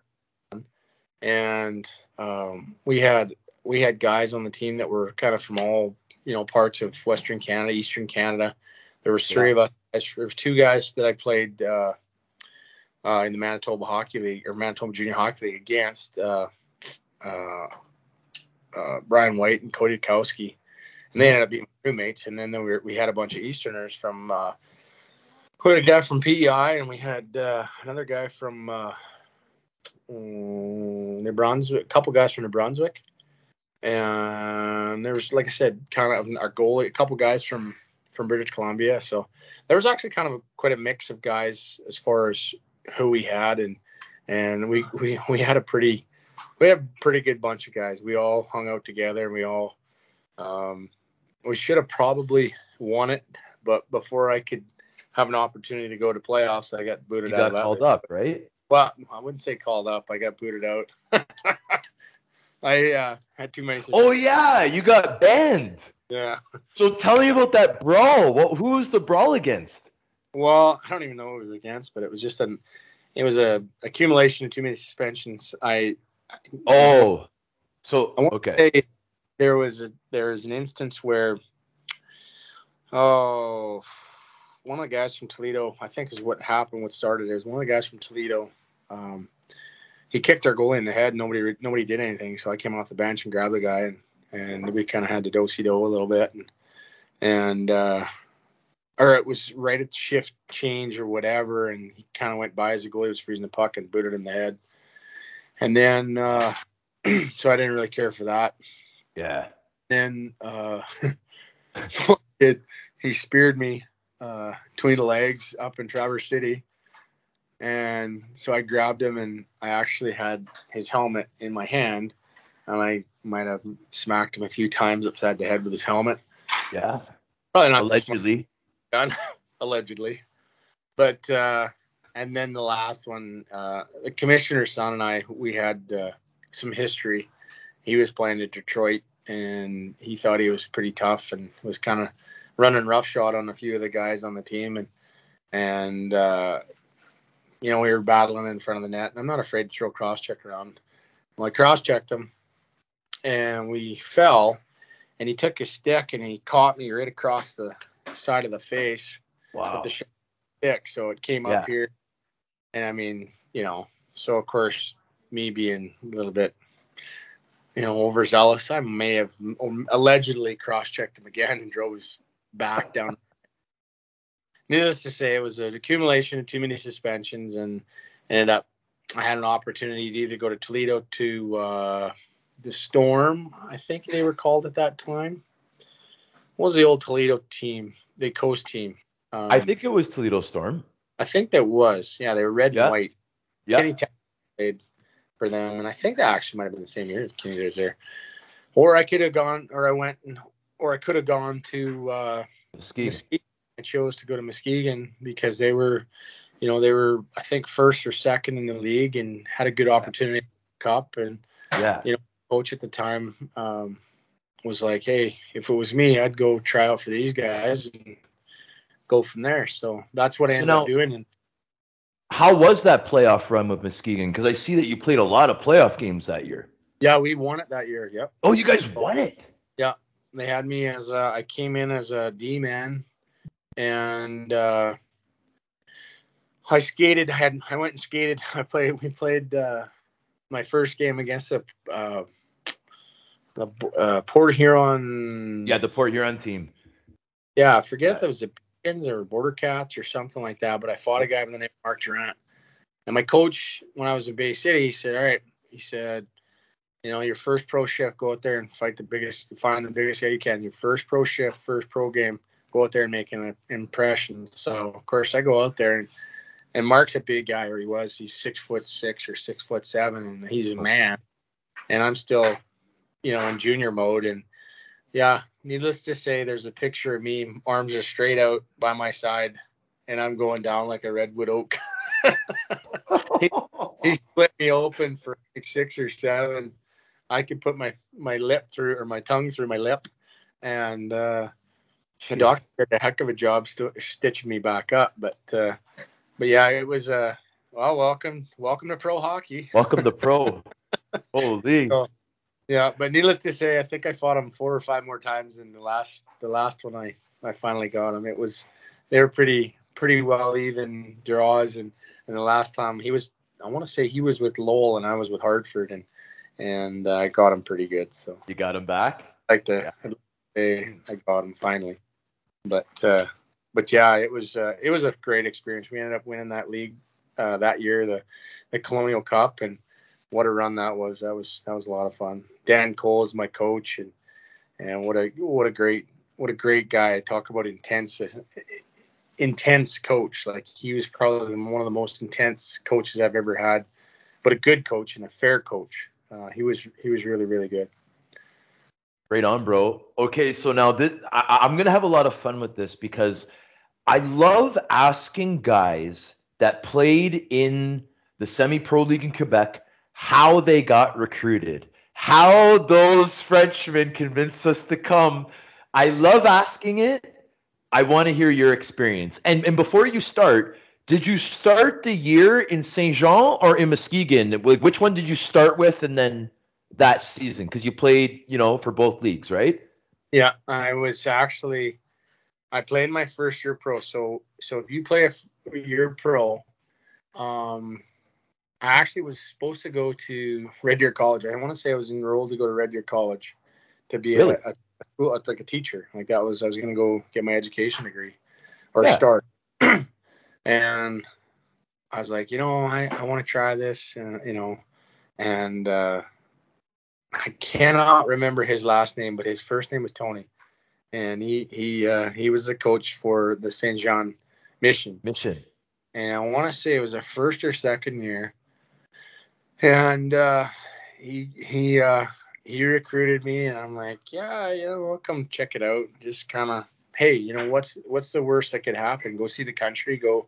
and um we had we had guys on the team that were kind of from all you know parts of western canada eastern canada there was three of us there was two guys that i played uh uh, in the Manitoba Hockey League or Manitoba Junior Hockey League against uh, uh, uh, Brian White and Cody Kowski, and they ended up being roommates. And then, we, were, we had a bunch of Easterners from. Uh, we had a guy from PEI, and we had uh, another guy from uh, mm, New Brunswick. A couple guys from New Brunswick, and there was, like I said, kind of our goalie. A couple guys from from British Columbia. So there was actually kind of quite a mix of guys as far as who we had, and and we we we had a pretty we had a pretty good bunch of guys. We all hung out together and we all um, we should have probably won it, but before I could have an opportunity to go to playoffs, I got booted You out got called up, right? Well, I wouldn't say called up. I got booted out. [LAUGHS] I uh, had too many. Oh yeah, you got banned. Yeah. So tell me about that brawl. What, who was the brawl against? Well, I don't even know who it was against, but it was just an it was a accumulation of too many suspensions. I Oh, so I okay. there was a there was an instance where oh one of the guys from Toledo, I think is what happened, what started is one of the guys from Toledo, um, he kicked our goalie in the head. Nobody nobody did anything, so I came off the bench and grabbed the guy and and we kind of had to do do a little bit and and uh, or it was right at shift change or whatever, and he kind of went by as the goalie was freezing the puck and booted him in the head. And then, uh, [CLEARS THROAT] so I didn't really care for that. Yeah. Then uh, [LAUGHS] it, he speared me uh, between the legs up in Traverse City. And so I grabbed him and I actually had his helmet in my hand. And I might have smacked him a few times upside the head with his helmet. Yeah. Probably not Allegedly. gun, [LAUGHS] allegedly. But uh, and then the last one, uh, the commissioner's son and I, we had uh, some history. He was playing at Detroit, and he thought he was pretty tough, and was kind of running roughshod on a few of the guys on the team, and and uh, you know we were battling in front of the net, and I'm not afraid to throw cross check around. Well, I cross checked him, and we fell, and he took his stick and he caught me right across the side of the face Wow. with the stick, so it came Yeah. up here, and I mean, you know, so of course me being a little bit, you know, overzealous, I may have allegedly cross-checked him again and drove his back [LAUGHS] down. Needless to say, it was an accumulation of too many suspensions, and ended up I had an opportunity to either go to Toledo to uh, the Storm, I think they were called at that time. What was the old Toledo team, the coast team? Um, I think it was Toledo Storm. I think that was. Yeah, they were red Yeah. and white. Yeah. Kenny played for them, and I think that actually might have been the same year as Kenny was there. Or I could have gone, or I went, and, or I could have gone to uh, Muskegon. Muskegon. I chose to go to Muskegon because they were, you know, they were I think first or second in the league and had a good opportunity cup. And Yeah. Coach at the time um, was like, hey, if it was me, I'd go try out for these guys and go from there. So that's what I So ended now- up doing. And How was that playoff run with Muskegon? Because I see that you played a lot of playoff games that year. yeah, we won it that year. Yep. Oh, you guys won it. Yeah, they had me as uh, I came in as a D man, and uh, I skated. I had I went and skated. [LAUGHS] I played. We played uh, my first game against the uh, the uh, Port Huron. Yeah, the Port Huron team. yeah. I forget if it was the Pickens or Border Cats or something like that. But I fought a guy by the name of Mark Durant. And my coach, when I was in Bay City, he said, "All right," he said, "You know, your first pro shift, go out there and fight the biggest, find the biggest guy you can. Your first pro shift, first pro game, go out there and make an impression." So of course I go out there and and Mark's a big guy, or he was. He's six foot six or six foot seven, and he's a man. And I'm still, you know, in junior mode. And yeah, needless to say, there's a picture of me, arms are straight out by my side, and I'm going down like a redwood oak. [LAUGHS] he split me open for like six or seven. I could put my my lip through or my tongue through my lip, and uh, the doctor did a heck of a job st- stitching me back up. But uh, but yeah, it was uh well welcome welcome to pro hockey. Welcome to pro. [LAUGHS] Holy. So- Yeah, but needless to say, I think I fought him four or five more times, and the last the last one I I finally got him. It was they were pretty pretty well even draws, and and the last time he was I want to say he was with Lowell and I was with Hartford, and and uh, I got him pretty good. So You got him back? I'd like to say I got him finally, but uh, but yeah, it was uh, it was a great experience. We ended up winning that league uh, that year, the the Colonial Cup, and what a run that was. That was that was a lot of fun. Dan Cole is my coach, and and what a what a great what a great guy. I talk about intense intense coach. Like he was probably one of the most intense coaches I've ever had, but a good coach and a fair coach. Uh, he was he was really really good. Right on, bro. Okay, so now this I, I'm gonna have a lot of fun with this because I love asking guys that played in the semi-pro league in Quebec how they got recruited, how those Frenchmen convinced us to come. I love asking it. I want to hear your experience. And and before you start, did you start the year in Saint Jean or in Muskegon? Like, Which one did you start with, and then that season? Because you played, you know, for both leagues, right? Yeah, I was actually I played my first year pro. So so if you play a year pro, um, I actually was supposed to go to Red Deer College. I want to say I was enrolled to go to Red Deer College to be Really? a, a, a like a teacher. Like that was I was gonna go get my education degree or Yeah. start. [CLEARS THROAT] and I was like, you know, I, I want to try this, uh, you know, and uh, I cannot remember his last name, but his first name was Tony, and he he uh, he was the coach for the Saint Jean Mission, Mission. and I want to say it was a first or second year, and uh, he he uh, he recruited me, and I'm like, yeah, you know, I'll come check it out, just kind of hey, you know what's what's the worst that could happen? Go see the country, go,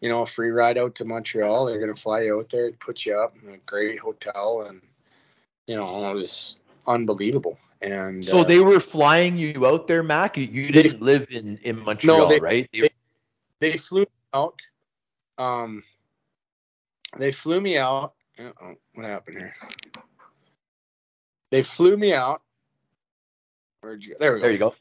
you know, a free ride out to Montreal. They're gonna fly you out there, put you up in a great hotel, and you know, it was unbelievable. And So uh, they were flying you out there, Mac. You- didn't live in in Montreal, they- right? they- they flew out. Um, they flew me out. Uh-oh, what happened here? They flew me out. Where'd you go? There we go. there you go.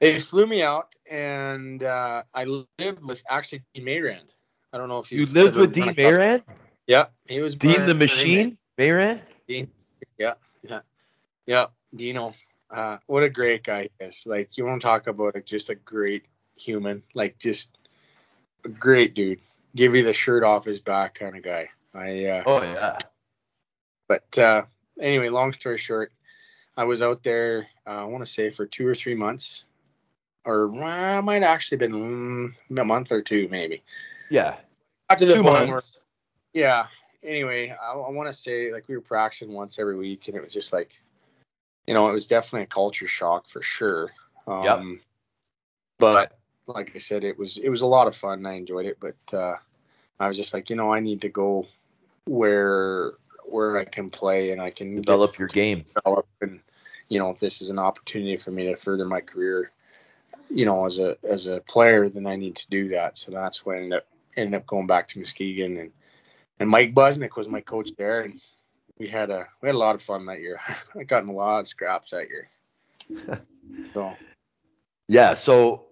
They flew me out, and uh, I lived with actually Dean Mayrand. I don't know if You you've lived with Dean across- Mayran, Yeah, he was Dean my the. Machine, Mayran. Dean, yeah, yeah, yeah. Dino, uh, what a great guy he is. Like you want to talk about it, just a great human. Like just a great dude. Give you the shirt off his back kind of guy. I uh, Oh yeah. But uh, anyway, long story short, I was out there. Uh, I want to say for two or three months, or uh, it might actually been mm, a month or two, maybe. Yeah. To the Two point where, months. yeah. Anyway, I, I want to say like we were practicing once every week, and it was just like, you know, it was definitely a culture shock for sure. Um, Yep. But like I said, it was it was a lot of fun. I enjoyed it, but uh, I was just like, you know, I need to go where where I can play and I can Develop your game. develop and you know if this is an opportunity for me to further my career you know as a as a player then I need to do that so that's when I ended up, ended up going back to Muskegon and and Mike Busnick was my coach there and we had a we had a lot of fun that year [LAUGHS] I got in a lot of scraps that year [LAUGHS] so Yeah. So,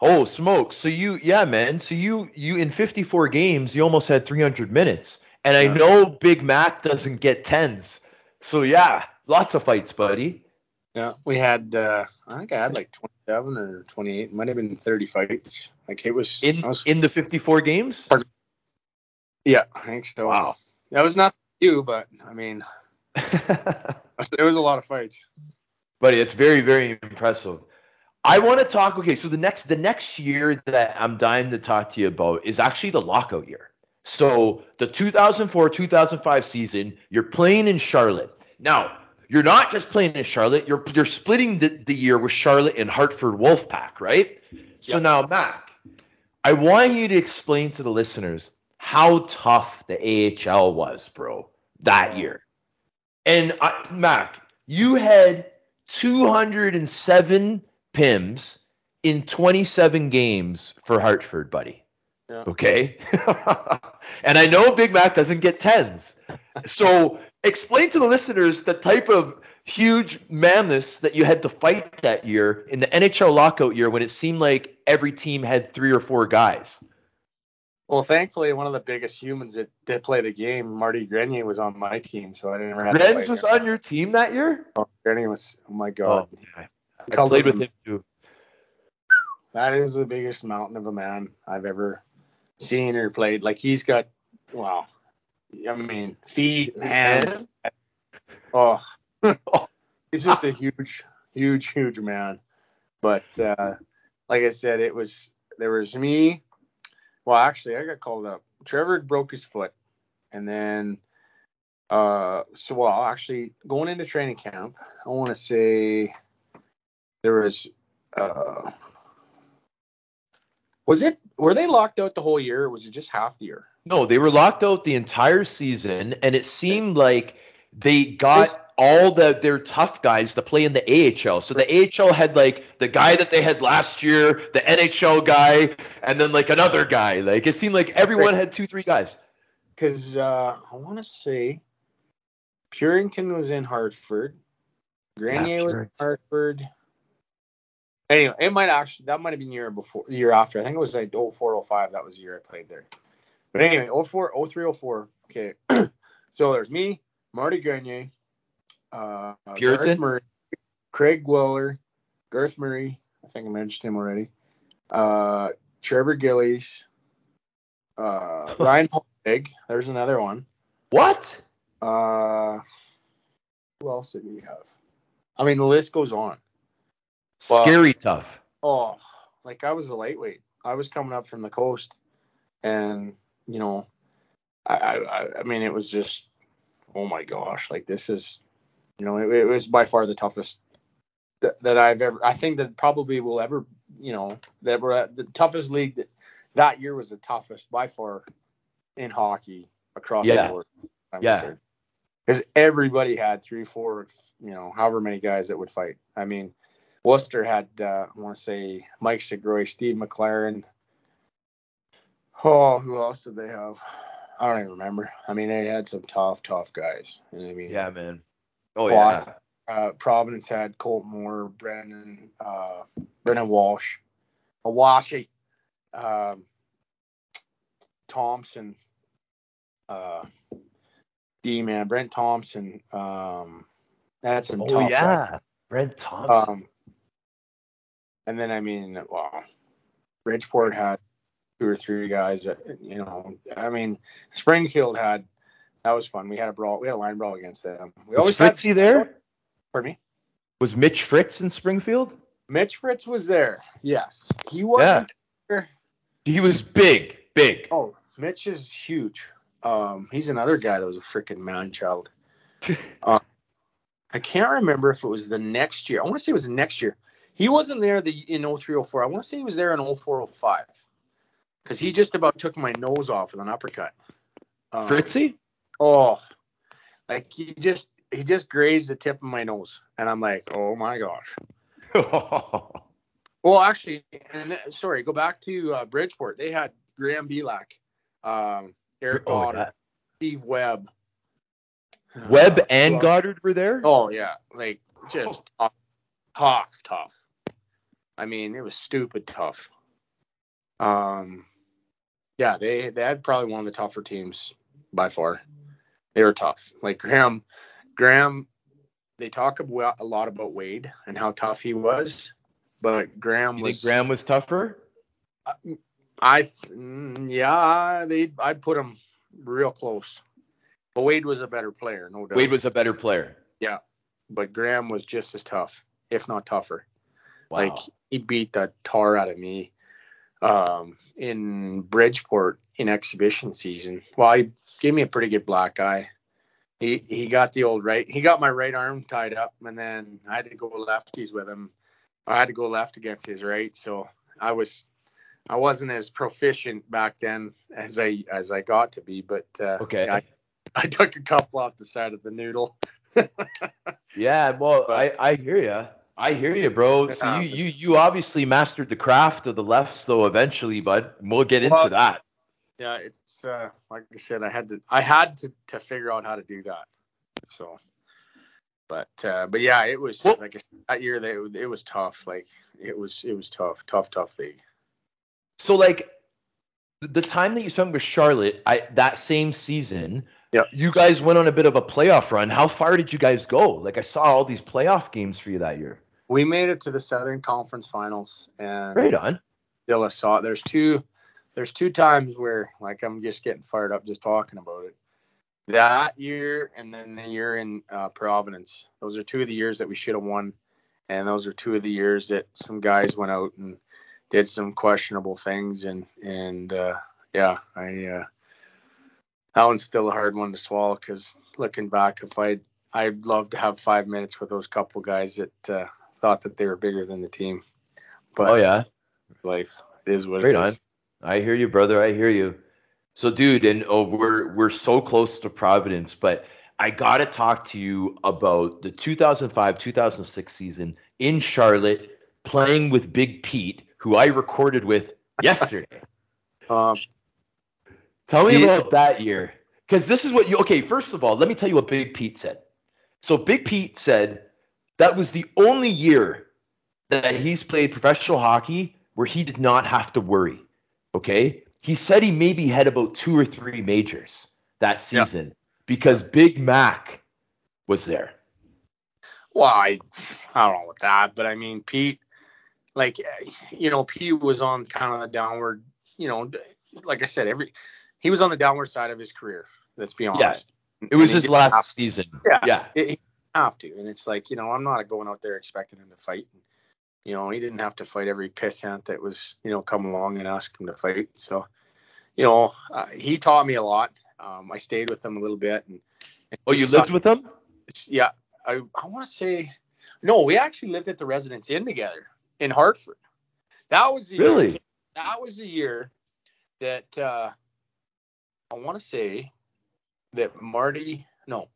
oh, smoke. So you, yeah, man. So you, you in 54 games, you almost had 300 minutes. And I know Big Mac doesn't get tens. So yeah, lots of fights, buddy. yeah we had uh I think I had like 27 or 28 might have been 30 fights like it was In was, in the 54 games. yeah I think so Wow. that was not you but I mean [LAUGHS] it was a lot of fights buddy it's very very impressive i want to talk okay so the next the next year that i'm dying to talk to you about is actually the lockout year so the 2004-2005 season you're playing in charlotte now you're not just playing in charlotte you're you're splitting the, the year with charlotte and hartford wolfpack right so Yep. now mac i want you to explain to the listeners how tough the ahl was bro that year and I, Mac, you had 207 PIMs in 27 games for Hartford, buddy. Yeah. Okay. [LAUGHS] and I know Big Mac doesn't get tens. So explain to the listeners the type of huge mammoths that you had to fight that year in the NHL lockout year when it seemed like every team had three or four guys. Well, thankfully, one of the biggest humans that did play the game, Marty Grenier, was on my team, so I didn't have to Renz was him. on your team that year? Oh, Grenier was, oh my god, Oh, yeah. I Called played with him- him too. that is the biggest mountain of a man I've ever seen or played. Like he's got, wow, I mean, feet, hands, [LAUGHS] oh, he's just a [LAUGHS] huge, huge, huge man. But uh, like I said, it was there was me. Well, actually, I got called up. Trevor broke his foot, and then uh, so well, actually going into training camp, I want to say there was uh, was it were they locked out the whole year, or was it just half the year? No, they were locked out the entire season, and it seemed like they got all the their tough guys to play in the AHL. So the AHL had like the guy that they had last year, the NHL guy, and then like another guy. Like it seemed like everyone had two, three guys. Because uh, I want to say Purinton was in Hartford, Grenier was in Hartford. Anyway, it might actually that might have been year before, the year after. I think it was like 04, 05. That was the year I played there. But anyway, 04, 03, 04. Okay, [CLEARS THROAT] so there's me, Marty Grenier, uh, Garth Murray, Craig Weller, Garth Murray. I think I mentioned him already. Uh, Trevor Gillies, uh, [LAUGHS] Ryan Big. There's another one. What? Uh, who else did we have? I mean, the list goes on. Scary tough. Oh, like I was a lightweight. I was coming up from the coast, and you know, I I, I mean, it was just, oh my gosh, like this is, you know, it, it was by far the toughest that, that I've ever. I think that probably will ever. You know that we're at the toughest league. That that year was the toughest by far in hockey across Yeah. the board. I'm Yeah. Because everybody had three, four, you know, however many guys that would fight. I mean, Worcester had, uh, I want to say, Mike Segroy, Steve McLaren. Oh, who else did they have? I don't even remember. I mean, they had some tough, tough guys. You know I mean? Yeah, man. Oh Lots. yeah. Uh, Providence had Colton Orr, Brendan, uh, Brendan Walsh, Awashi, um, Thompson, uh, D man, Brent Thompson. Um, that's some Oh tough guys. yeah. Brent Thompson. Um, and then I mean, wow, Bridgeport had two or three guys that you know. I mean, Springfield had that was fun. We had a brawl. We had a line brawl against them. We was always had. Fritzy there? Pardon me. Was Mitch Fritz in Springfield? Mitch Fritz was there. Yes, he wasn't. there. He was big, big. Oh, Mitch is huge. Um, he's another guy that was a freaking man child. Uh, [LAUGHS] I can't remember if it was the next year. I want to say it was the next year. He wasn't there the in 0304. I want to say he was there in 0405 because he just about took my nose off with an uppercut. Um, Fritzy? Oh, like he just he just grazed the tip of my nose, and I'm like, oh my gosh. [LAUGHS] Well, actually, and sorry, go back to uh, Bridgeport. They had Graham Belak, um, Eric Godard. Steve Webb. Webb Uh, and? Godard were there? Oh yeah, like just tough, tough, tough. I mean, it was stupid tough. Um, yeah, they they had probably one of the tougher teams by far. They were tough. Like Graham, Graham. They talk about a lot about Wade and how tough he was, but Graham you was. think Graham was tougher? I th- mm, yeah, they I'd put him real close. But Wade was a better player, no doubt. Wade was a better player. Yeah, but Graham was just as tough, if not tougher. Wow. Like he beat the tar out of me um, in Bridgeport in exhibition season. Well, he gave me a pretty good black eye. He he got the old right. He got my right arm tied up, and then I had to go lefties with him. I had to go left against his right, so I was I wasn't as proficient back then as I as I got to be, but uh, okay. I, I took a couple off the side of the noodle. [LAUGHS] yeah, well, but- I, I hear you. I hear you, bro. So Yeah. you, you you obviously mastered the craft of the lefts though eventually, bud. We'll get Well, into that. Yeah, it's uh, like I said, I had to I had to, to figure out how to do that. So, but uh, but yeah, it was Well- like I said, that year they, it was tough. Like it was it was tough, tough, tough league. So like the- the time that you spent with Charlotte, I that same season, Yeah. you guys went on a bit of a playoff run. How far did you guys go? Like I saw all these playoff games for you that year. We made it to the Southern Conference Finals, and Right on. still saw there's two there's two times where like I'm just getting fired up just talking about it. That year and then the year in uh, Providence. Those are two of the years that we should have won, and those are two of the years that some guys went out and did some questionable things and and uh, yeah, I uh, that one's still a hard one to swallow because looking back, if I I'd love to have five minutes with those couple guys that uh, thought that they were bigger than the team. But oh yeah. like It is what Right it on. is. I hear you, brother. I hear you. So, dude, and oh, we're we're so close to Providence, but I gotta talk to you about the 2005-2006 season in Charlotte, playing with Big Pete, who I recorded with [LAUGHS] yesterday. Um, Tell me about that year, because this is what you. Okay, first of all, let me tell you what Big Pete said. So, Big Pete said that was the only year that he's played professional hockey where he did not have to worry. Okay. He said he maybe had about two or three majors that Yeah. season because Big Mac was there. well, I, I don't know with that, but I mean, Pete, like, you know, Pete was on kind of the downward, you know, like I said, every he was on the downward side of his career. Let's be honest. It was his last season. Yeah. Yeah. Didn't have to, and it's like, you know, I'm not going out there expecting him to fight. And, You know, he didn't have to fight every pissant that was, you know, come along and ask him to fight. So, you know, uh, he taught me a lot. Um, I stayed with him a little bit, and, and Oh, you lived with him? yeah, I I want to say No, we actually lived at the Residence Inn together in Hartford. That was the Really? Year, that was the year that uh, I want to say that Marty, no,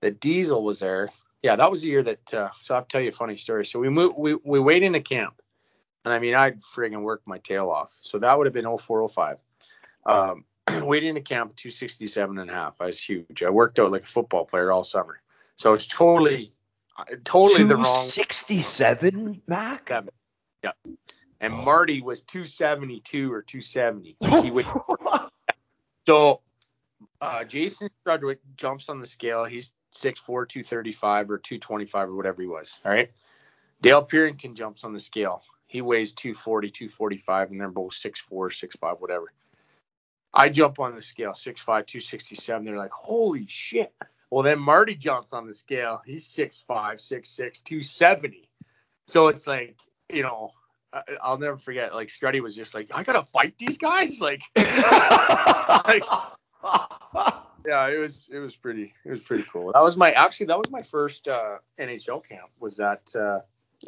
that Diesel was there. Yeah, that was the year that. Uh, so I'll tell you a funny story. So we moved, we we wait into camp, and I mean I'd friggin' worked my tail off. So that would have been 0405. Um, [CLEARS THROAT] waiting into camp 267 and a half. I was huge. I worked out like a football player all summer. So it's totally, uh, totally the wrong. 267, Mac? Yeah. And Marty was 272 or 270. [LAUGHS] He was so uh, Jason Strudwick jumps on the scale. He's 6'4", 235 or 225 or whatever he was. All right. Dale Purinton jumps on the scale. He weighs 240, 245, and they're both 6'4", 6'5", whatever. I jump on the scale, 6'5", 267. They're like, holy shit. Well, then Marty jumps on the scale. He's 6'5", 6'6", 270. So it's like, you know, I'll never forget. Like Struddy was just like, I gotta fight these guys. Like, [LAUGHS] like, yeah, it was it was pretty it was pretty cool. That was my actually that was my first uh, NHL camp. Was that uh,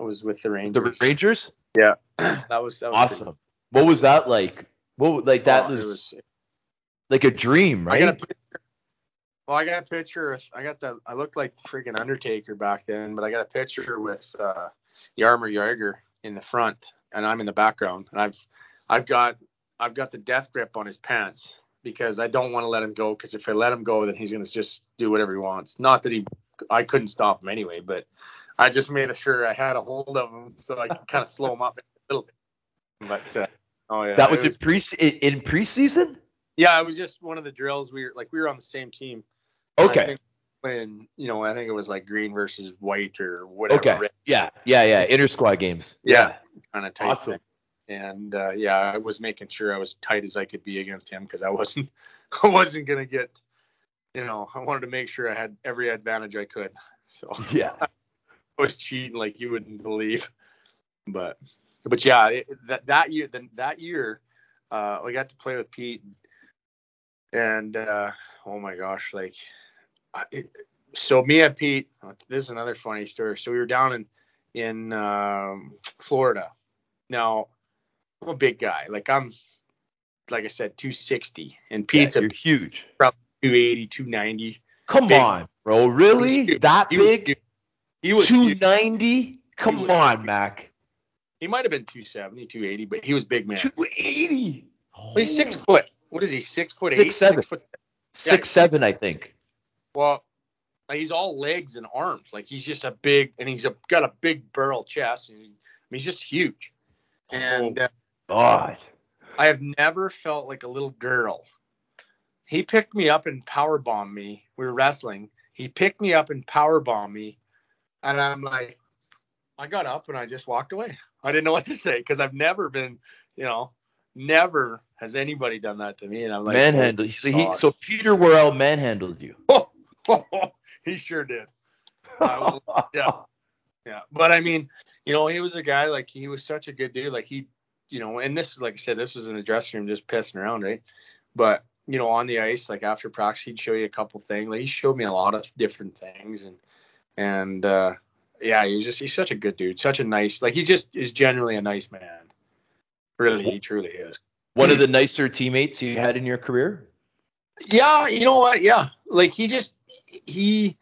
was with the Rangers. the Rangers? yeah, [CLEARS THROAT] that was that was pretty- Awesome. What was that like? What like that Oh, it was, like a dream, right? I got a right? picture. Well, I got a picture. Of, I got the. I looked like freaking Undertaker back then, but I got a picture with uh, Jaromir Jagr in the front, and I'm in the background, and I've, I've got, I've got the death grip on his pants because I don't want to let him go. Because if I let him go, then he's gonna just do whatever he wants. Not that he, I couldn't stop him anyway, but I just made sure I had a hold of him so I could kind of slow him up a little bit. But uh, oh yeah, that was, it in pre in, preseason? Yeah, it was just one of the drills. We were like we were on the same team. Okay. when you know, I think it was like green versus white or whatever. Okay. Yeah. Yeah. Yeah. Inter squad games. Yeah. kind of tight. Awesome. thing. And uh, yeah, I was making sure I was tight as I could be against him because I wasn't, [LAUGHS] I wasn't gonna get, you know, I wanted to make sure I had every advantage I could. So [LAUGHS] Yeah. I was cheating like you wouldn't believe. But, but yeah, it, that that year, then that year, uh, I got to play with Pete, and uh, oh my gosh, like, I- it, so me and Pete, this is another funny story. So we were down in in um, Florida. Now, I'm a big guy. Like I'm, like I said, 260, and Pete's yeah, a huge. 280, 290. Come big. on, bro. Really? That He big? huge. He was huge. 290? Come was on. Mac. He might have been 270, 280, but he was big man. 280. Well, he's six foot. What is he? Six foot Six eight. seven. Six foot. Six seven, I think. Well, like, he's all legs and arms. Like he's just a big, and he's a, got a big barrel chest. And he, I mean, he's just huge. And uh, God. I have never felt like a little girl. He picked me up and power bombed me. We were wrestling. He picked me up and power bombed me, and I'm like, I got up and I just walked away. I didn't know what to say because I've never been, you know, never has anybody done that to me. And I'm like, manhandled. Oh, so he, so Peter Worrell manhandled you. [LAUGHS] he sure did. [LAUGHS] Yeah. Yeah, but I mean, you know, he was a guy like he was such a good dude. Like he, you know, and this, like I said, this was in the dressing room just pissing around, right? But you know, on the ice, like after practice, he'd show you a couple things. Like he showed me a lot of different things, and and uh yeah, he's just he's such a good dude, such a nice, like he just is generally a nice man. Really, he truly is. One of the nicer teammates you had in your career? Yeah, you know what? Yeah, like he just he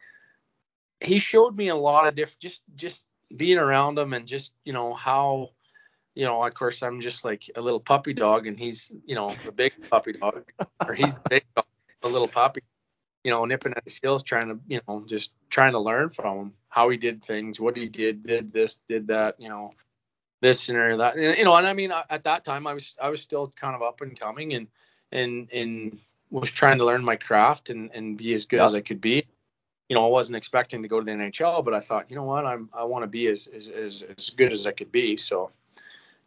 he showed me a lot of different just just being around him and just you know how you know of course I'm just like a little puppy dog and he's you know a big puppy dog or he's the big dog, a little puppy you know nipping at his heels trying to you know just trying to learn from him how he did things what he did did this did that you know this and that and, you know and I mean at that time I was I was still kind of up and coming and and and was trying to learn my craft and, and be as good Yeah. as I could be. You know, I wasn't expecting to go to the NHL, but I thought, you know what, I'm I want to be as, as as as good as I could be. So,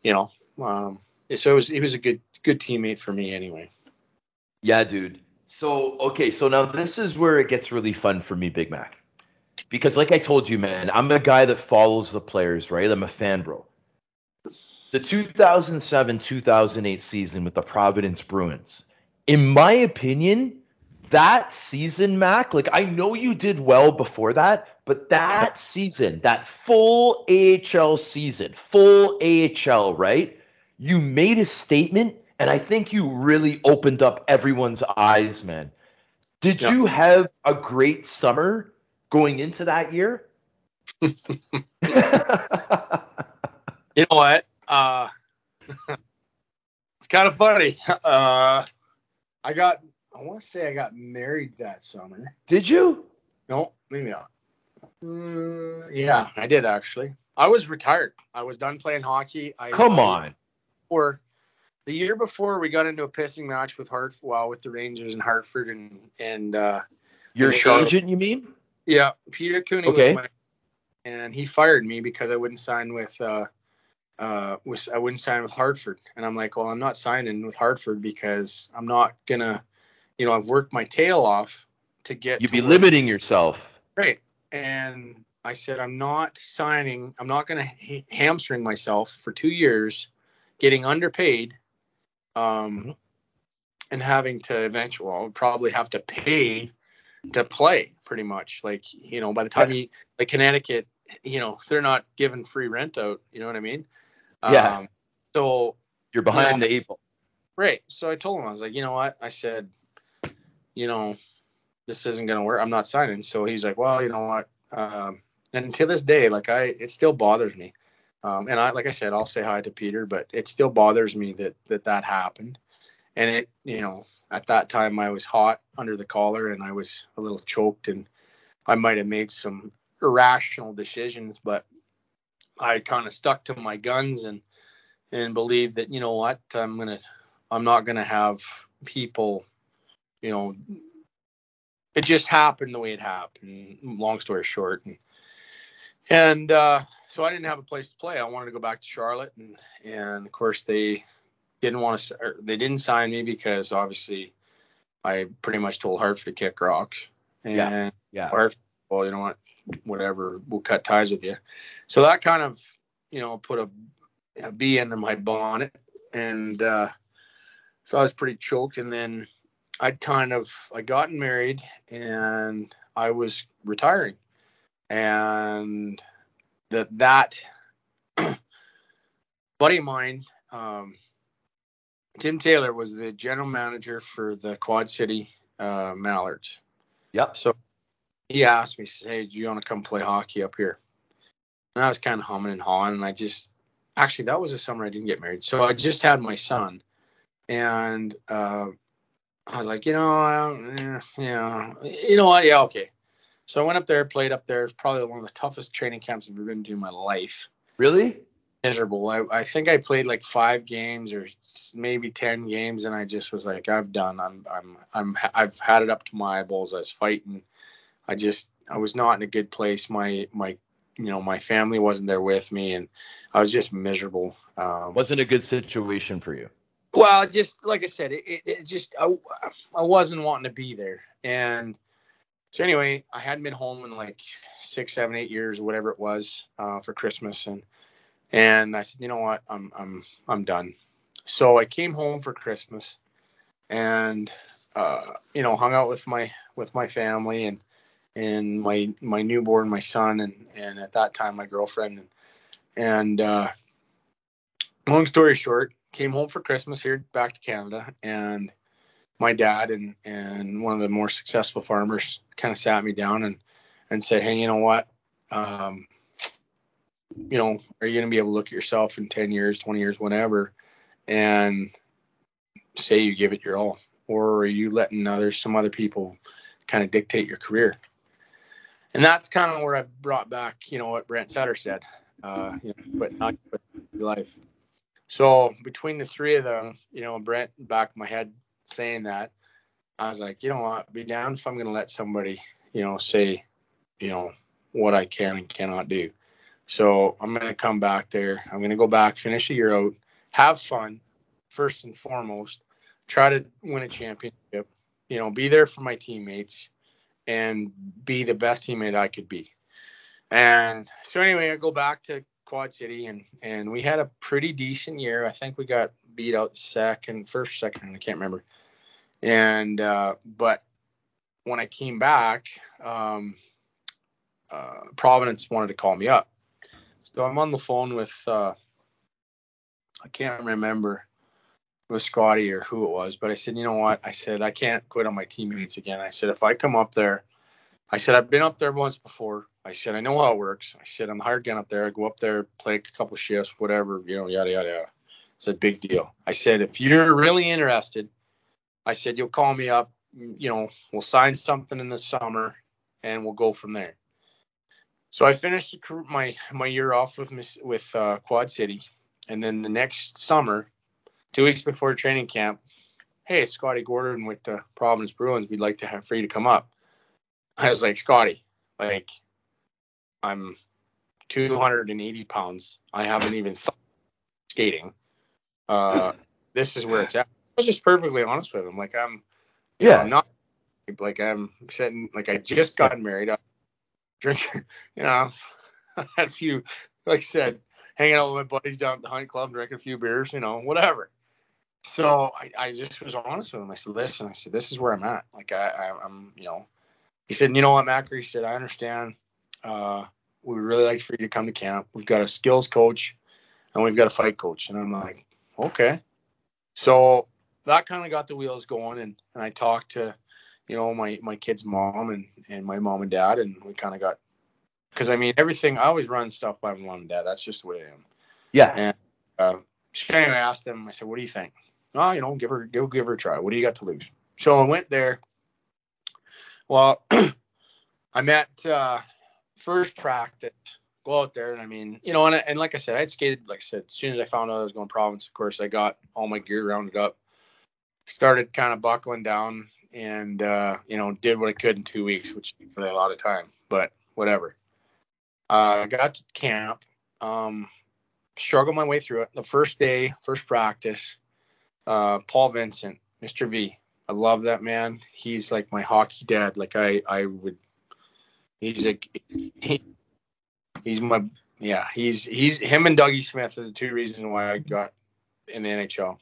you know, um, so it was he was a good good teammate for me anyway. Yeah, dude. So, okay, so now this is where it gets really fun for me, Big Mac. Because, like I told you, man, I'm a guy that follows the players, right? I'm a fan, bro. The 2007 2008 season with the Providence Bruins, in my opinion, that season, Mac, like I know you did well before that, but that season, that full AHL season, full AHL, right? You made a statement, and I think you really opened up everyone's eyes, man. Did yeah. you have a great summer going into that year? [LAUGHS] you know what? Uh, [LAUGHS] it's kind of funny. Uh, I got, I want to say I got married that summer. Did you? No, maybe not. Mm, yeah, I did actually. I was retired. I was done playing hockey. I, Come on. Or the year before, we got into a pissing match with Hart, well, with the Rangers in Hartford, and and uh, your agent, you mean? Yeah, Peter Cooney okay. was my, and he fired me because I wouldn't sign with uh, uh, was I wouldn't sign with Hartford, and I'm like, well, I'm not signing with Hartford because I'm not gonna, you know, I've worked my tail off to get. You'd be work. limiting yourself. Right, and I said I'm not signing. I'm not gonna ha- hamstring myself for two years, getting underpaid, um, mm-hmm. and having to eventually, well, probably have to pay to play pretty much. Like, you know, by the time yeah. you like Connecticut, you know, they're not giving free rent out. You know what I mean? Yeah. Um, so you're behind you know, the eight ball. Right. So I told him I was like, you know what? I said, you know, this isn't gonna work. I'm not signing. So he's like, well, you know what? Um, and to this day, like I, it still bothers me. Um, and I, like I said, I'll say hi to Peter, but it still bothers me that that that happened. And it, you know, at that time I was hot under the collar and I was a little choked and I might have made some irrational decisions, but I kind of stuck to my guns and and believed that you know what I'm gonna I'm not gonna have people you know it just happened the way it happened long story short and and uh, so I didn't have a place to play I wanted to go back to Charlotte and and of course they didn't want to they didn't sign me because obviously I pretty much told Hartford to kick rocks and yeah, yeah. Hartford well, you know what, whatever, we'll cut ties with you. So that kind of, you know, put a, a bee into my bonnet, and uh, so I was pretty choked. And then I'd kind of, I gotten married, and I was retiring, and that that [CLEARS THROAT] buddy of mine, um, Tim Taylor, was the general manager for the Quad City uh, Mallards. Yep. So he asked me, said, "Hey, do you want to come play hockey up here?" And I was kind of humming and hawing, and I just actually that was the summer I didn't get married, so I just had my son, and uh, I was like, you know, uh, yeah, you know what, yeah, okay. So I went up there, played up there. Probably one of the toughest training camps I've ever been to in my life. Really? Miserable. I, I think I played like five games or maybe ten games, and I just was like, I've done. I'm I'm I'm I've had it up to my eyeballs. I was fighting I just I was not in a good place. My my you know my family wasn't there with me, and I was just miserable. Um, wasn't a good situation for you. Well, just like I said, it, it, it just I, I wasn't wanting to be there, and so anyway, I hadn't been home in like six, seven, eight years, whatever it was, uh, for Christmas, and and I said, you know what, I'm I'm I'm done. So I came home for Christmas, and uh, you know hung out with my with my family, and and my my newborn, my son, and and at that time my girlfriend, and and uh, long story short, came home for Christmas here back to Canada, and my dad and and one of the more successful farmers kind of sat me down and and said, hey, you know what, um, you know, are you gonna be able to look at yourself in 10 years, 20 years, whenever, and say you give it your all, or are you letting others, some other people, kind of dictate your career? and that's kind of where I brought back, you know, what Brent Sutter said, uh, you know, but not your life. So between the three of them, you know, Brent back in my head saying that, I was like, you know what, be down if I'm to let somebody, you know, say, you know, what I can and cannot do. So I'm to come back there. I'm to go back, finish the year out, have fun, first and foremost, try to win a championship, you know, be there for my teammates, and be the best teammate I could be. And so anyway, I go back to Quad City and and we had a pretty decent year. I think we got beat out second, first, second, I can't remember. And uh, but when I came back, um, uh, Providence wanted to call me up. So I'm on the phone with, uh, I can't remember with Scotty or who it was, but I said, you know what? I said, I can't quit on my teammates again. I said, if I come up there, I said, I've been up there once before. I said, I know how it works. I said, I'm the hired gun up there. I go up there, play a couple shifts, whatever, you know, yada, yada, yada. It's a big deal. I said, if you're really interested, I said, you'll call me up, you know, we'll sign something in the summer and we'll go from there. So I finished my my year off with with uh, Quad City, and then the next summer, two weeks before training camp, hey, Scotty Gordon with the Providence Bruins. We'd like to have for you to come up. I was like, Scotty, like, I'm 280 pounds. I haven't even thought skating. Uh, this is where it's at. I was just perfectly honest with him. Like, I'm, yeah, know, I'm not like I'm sitting like I just got married. I drink, [LAUGHS] you know, I [LAUGHS] had a few, like I said, hanging out with my buddies down at the hunt club, drinking a few beers, you know, whatever. So I, I just was honest with him. I said, listen, I said, this is where I'm at. Like I, I am you know, he said, you know what, Macker? He said, I understand. Uh, we would really like for you to come to camp. We've got a skills coach and we've got a fight coach. And I'm like, okay. So that kind of got the wheels going. And, and I talked to, you know, my, my kid's mom and, and my mom and dad. And we kind of got, cause I mean, everything, I always run stuff by my mom and dad. That's just the way I am. Yeah. And, uh, so anyway, I asked them, I said, what do you think? Oh, you know, give her, give, give her a try. What do you got to lose? So I went there well, [CLEARS THROAT] I met uh, first practice, go out there, and I mean, you know, and, and like I said, I'd skated, like I said, as soon as I found out I was going province, of course, I got all my gear rounded up, started kind of buckling down, and uh, you know, did what I could in two weeks, which took a lot of time, but whatever. Uh, I got to camp, um, struggled my way through it. The first day, first practice, uh, Paul Vincent, Mr. V, I love that man. He's like my hockey dad. Like I, I would. He's a. He, he's my. Yeah, he's he's him and Dougie Smith are the two reasons why I got in the NHL.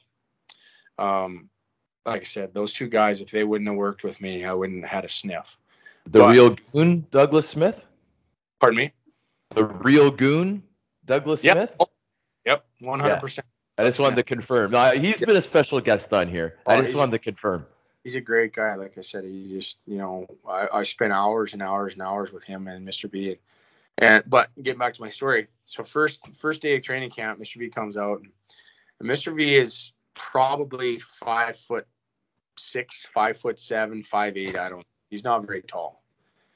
Um, like I said, those two guys, if they wouldn't have worked with me, I wouldn't have had a sniff. The but, real goon, Douglas Smith. Pardon me. The real goon, Douglas yep. Smith. Yep, 100. percent I just wanted to confirm. No, he's been a special guest on here. Oh, I just wanted to confirm he's a great guy. Like I said, he just, you know, I, I spent hours and hours and hours with him and Mr. V. And, and but getting back to my story. So first first day of training camp, Mr. V comes out, and Mr. V is probably five foot six, five foot seven, five eight. I don't. He's not very tall,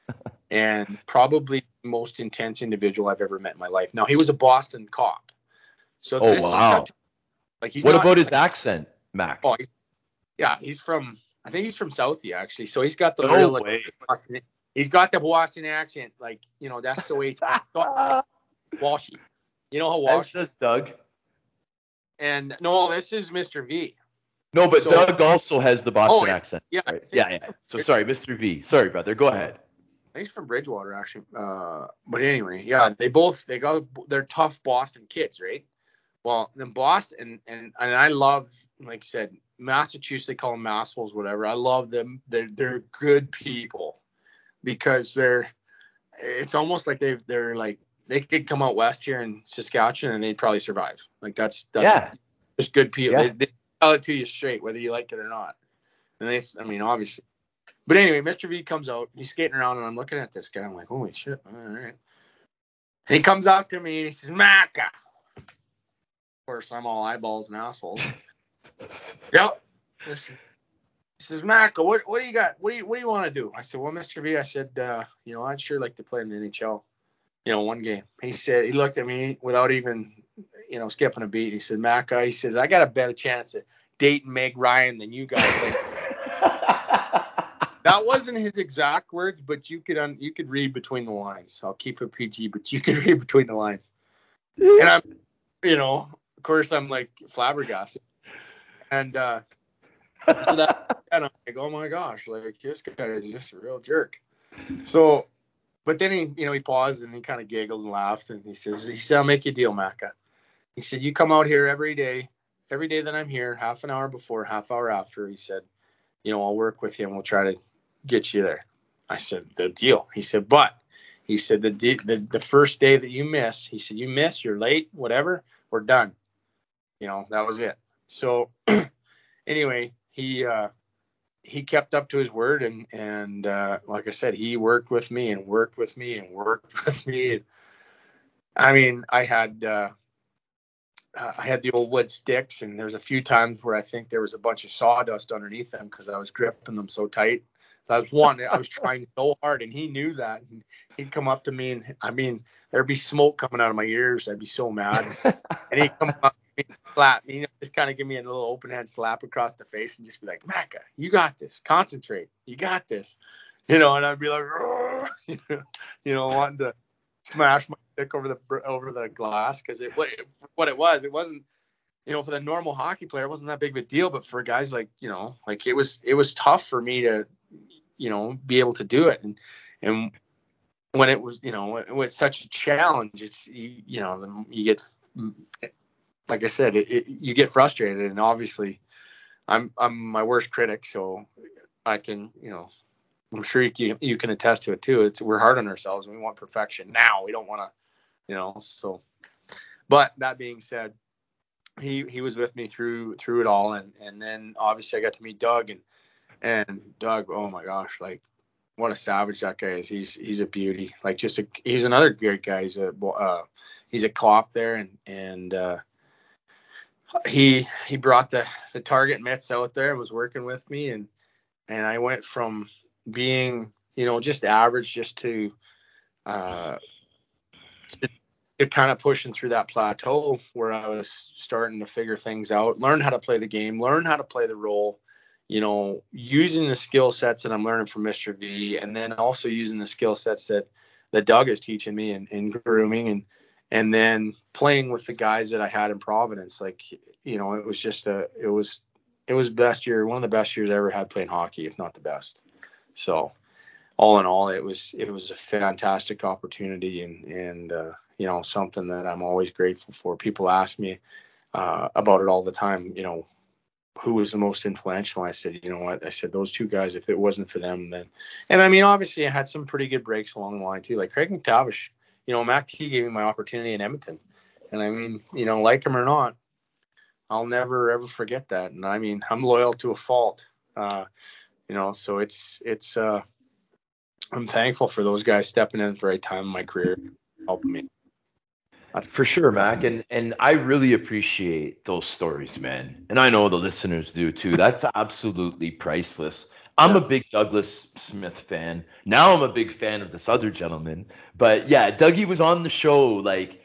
[LAUGHS] and probably the most intense individual I've ever met in my life. Now he was a Boston cop. So oh wow. like he's what not, about his accent, Mac? Oh, he's, yeah, he's from I think he's from Southie actually. So he's got the no real like, Boston, he's got the Boston accent, like you know that's the way it's [LAUGHS] Walshy. You know how Walshy. That's Doug. And no, this is Mr. V. No, but so, Doug also has the Boston oh, accent. Yeah, right? yeah, yeah. So sorry, Mr. V. Sorry, brother. Go ahead. He's from Bridgewater actually. Uh, but anyway, yeah, they both they got they're tough Boston kids, right? Well, then Boston and and I love like I said, Massachusetts, they call them massholes, whatever. I love them. They're they're good people because they're. It's almost like they've they're like they could come out west here in Saskatchewan and they'd probably survive. Like that's that's yeah. just good people. Yeah. They, they tell it to you straight, whether you like it or not. And they, I mean, obviously. But anyway, Mr. V comes out. He's skating around, and I'm looking at this guy. I'm like, holy shit! All right. And he comes up to me and he says, "Macca." Of course, I'm all eyeballs and assholes. [LAUGHS] Yep. He says, Mac, what what do you got? What do you what do you want to do? I said, Well, Mr. V, I said, uh, you know, I'd sure like to play in the NHL. You know, one game. He said he looked at me without even, you know, skipping a beat. He said, Mac, he says, I got a better chance at dating Meg Ryan than you guys. [LAUGHS] that wasn't his exact words, but you could un- you could read between the lines. I'll keep it PG, but you could [LAUGHS] read between the lines. And I'm, you know, of course, I'm like flabbergasted. And uh, so that, [LAUGHS] and I'm like, oh my gosh, like this guy is just a real jerk. So, but then he, you know, he paused and he kind of giggled and laughed and he says, he said, I'll make you a deal, Macca. He said, you come out here every day, every day that I'm here, half an hour before, half hour after. He said, you know, I'll work with you and we'll try to get you there. I said, the deal. He said, but he said the the the first day that you miss, he said you miss, you're late, whatever, we're done. You know, that was it. So [CLEARS THROAT] anyway, he uh he kept up to his word and and uh like I said, he worked with me and worked with me and worked [LAUGHS] with me. I mean, I had uh uh, I had the old wood sticks, and there's a few times where I think there was a bunch of sawdust underneath them because I was gripping them so tight. That was one. I was trying so hard, and he knew that. And he'd come up to me, and I mean, there'd be smoke coming out of my ears. I'd be so mad. and he'd come up me, slap me, you know, just kind of give me a little open hand slap across the face, and just be like, "Macca, you got this. Concentrate. You got this." You know, and I'd be like, [LAUGHS] you know, wanting to smash my stick over the over the glass because it what it was, it wasn't you know, for the normal hockey player, it wasn't that big of a deal. But for guys like, you know, like it was, it was tough for me to, you know, be able to do it. And, and when it was, you know, it's such a challenge, it's, you, you know, you get, like I said, it, it, you get frustrated. And obviously, I'm, I'm my worst critic. So I can, you know, I'm sure you, you can attest to it too. It's, we're hard on ourselves and we want perfection now. We don't want to, you know, so, but that being said, he he was with me through through it all and and then obviously I got to meet Doug and and Doug oh my gosh like what a savage that guy is he's he's a beauty like just a he's another great guy he's a uh, he's a cop there and and uh, he he brought the the target mitts out there and was working with me and and I went from being you know just average just to uh it kind of pushing through that plateau where I was starting to figure things out, learn how to play the game, learn how to play the role, you know, using the skill sets that I'm learning from Mr. V, and then also using the skill sets that that Doug is teaching me in, in grooming, and and then playing with the guys that I had in Providence. Like, you know, it was just a, it was, it was best year, one of the best years I ever had playing hockey, if not the best. So, all in all, it was, it was a fantastic opportunity, and and uh, you know, something that I'm always grateful for. People ask me uh, about it all the time, you know, who was the most influential? I said, you know what? I said those two guys. If it wasn't for them, then, and I mean, obviously, I had some pretty good breaks along the line too. Like Craig MacTavish, you know, Mac T gave me my opportunity in Edmonton, and I mean, you know, like him or not, I'll never ever forget that. And I mean, I'm loyal to a fault. Uh, you know, so it's it's. uh I'm thankful for those guys stepping in at the right time in my career, helping me. That's for sure, Mac. And and I really appreciate those stories, man. And I know the listeners do too. That's absolutely priceless. I'm yeah. a big Douglas Smith fan. Now I'm a big fan of this other gentleman. But yeah, Dougie was on the show like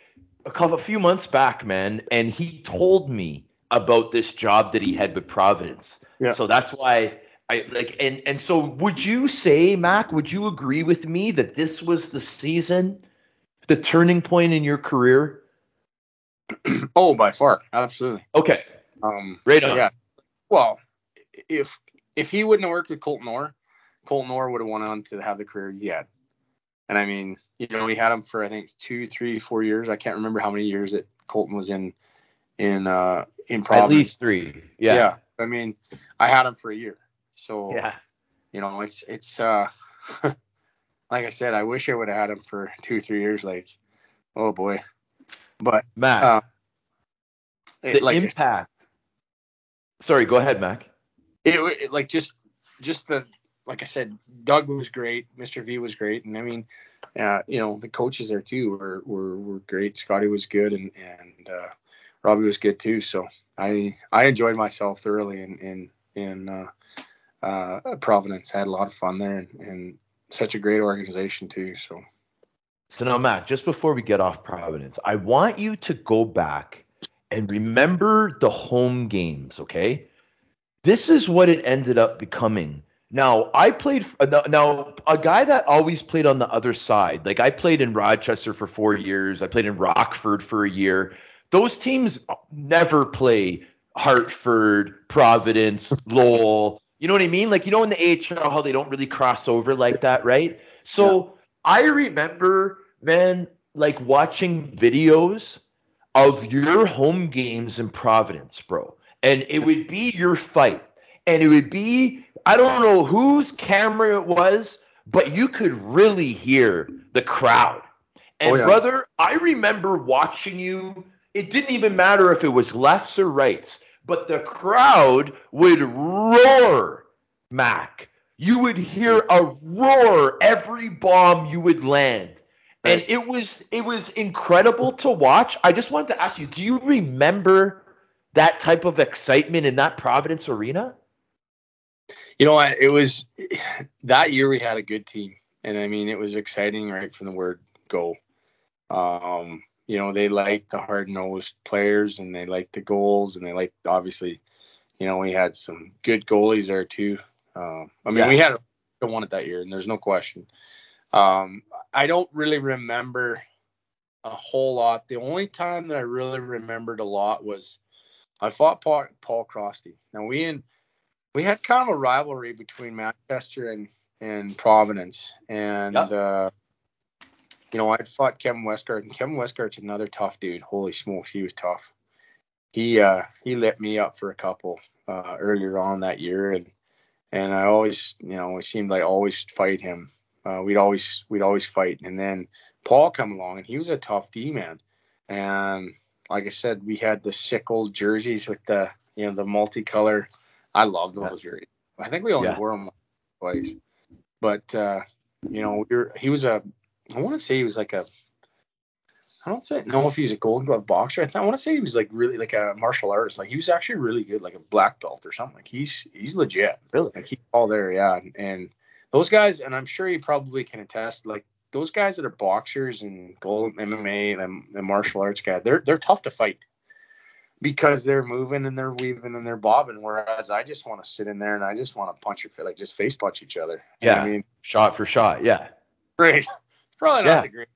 a couple a few months back, man, and he told me about this job that he had with Providence. Yeah. So that's why I like and and so would you say, Mac, would you agree with me that this was the season the turning point in your career? [CLEARS THROAT] oh, by far, absolutely. Okay. Um, right on. Yeah. Well, if if he wouldn't have worked with Colton Orr, Colton Orr would have went on to have the career he had. And I mean, you know, we had him for I think two, three, four years. I can't remember how many years that Colton was in in uh in Providence. At least three. Yeah. Yeah. I mean, I had him for a year. So yeah. You know, it's it's uh [LAUGHS] like I said, I wish I would have had him for two, three years. Like, oh boy. But Mac, uh, it, the like, impact. Sorry, go ahead, Mac. It, it, like just just the like I said, Doug was great, Mr. V was great, and I mean, uh, you know, the coaches there too were were, were great. Scotty was good, and and uh, Robbie was good too. So I I enjoyed myself thoroughly in in in uh, Providence. I had a lot of fun there, and, and such a great organization too. So. So now, Matt, just before we get off Providence, I want you to go back and remember the home games, okay? This is what it ended up becoming. Now, I played uh, now a guy that always played on the other side. Like I played in Rochester for 4 years. I played in Rockford for a year. Those teams never play Hartford, Providence, [LAUGHS] Lowell, you know what I mean? Like you know in the AHL how they don't really cross over like that, right? So yeah. I remember man like watching videos of your home games in Providence, bro. And it would be your fight. And it would be I don't know whose camera it was, but you could really hear the crowd. Oh, and Oh, yeah. brother, I remember watching you. It didn't even matter if it was lefts or rights, but the crowd would roar, Mac. You would hear a roar every bomb you would land. And it was it was incredible to watch. I just wanted to ask you, do you remember that type of excitement in that Providence arena? You know? It was that year we had a good team, and I mean it was exciting right from the word go. Um, you know they liked the hard nosed players, and they liked the goals, and they liked obviously, you know we had some good goalies there too. Um, I mean Yeah. we had a won it that year, and there's no question. Um, I don't really remember a whole lot. The only time that I really remembered a lot was I fought Paul, Paul Crosty. Now we in we had kind of a rivalry between Manchester and and Providence, and Yep. uh, you know I fought Kevin Westgarth, and Kevin Westgarth's another tough dude. Holy smokes, he was tough. He uh, he lit me up for a couple uh, earlier on that year, and and I always you know it seemed like I always fight him. Uh, we'd always we'd always fight, and then Paul come along, and he was a tough D man, and like I said, we had the sickle jerseys with the you know the multicolor. I love those jerseys. I think we only Yeah. wore them twice, but uh, you know we were, he was a I want to say he was like a I don't say know if he was a Golden Glove boxer. I, th- I want to say he was like really like a martial artist. Like he was actually really good, like a black belt or something. Like he's he's legit. Really? Like he's all there, yeah. And, and those guys, and I'm sure he probably can attest. Like those guys that are boxers and gold MMA, them the martial arts guys, they're they're tough to fight because they're moving and they're weaving and they're bobbing. Whereas I just want to sit in there and I just want to punch your face, like just face punch each other. And Yeah. I mean, Shot for shot, yeah. great. [LAUGHS] Probably not Yeah. the great,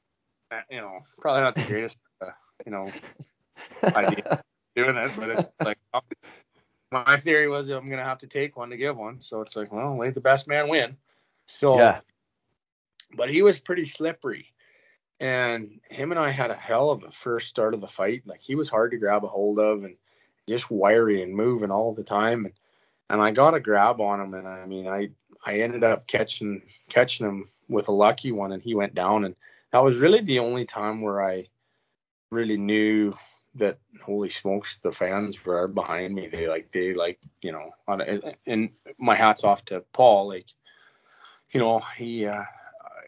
you know, probably not the [LAUGHS] greatest, uh, you know, [LAUGHS] idea doing it, but it's like um, my theory was I'm gonna have to take one to give one. So it's like, well, let the best man win. So yeah. But he was pretty slippery. And him and I had a hell of a first start of the fight. Like he was hard to grab a hold of and just wiry and moving all the time. And and I got a grab on him and I mean I I ended up catching catching him with a lucky one and he went down and that was really the only time where I really knew that holy smokes the fans were behind me they like they like you know and my hats off to Paul like you know he uh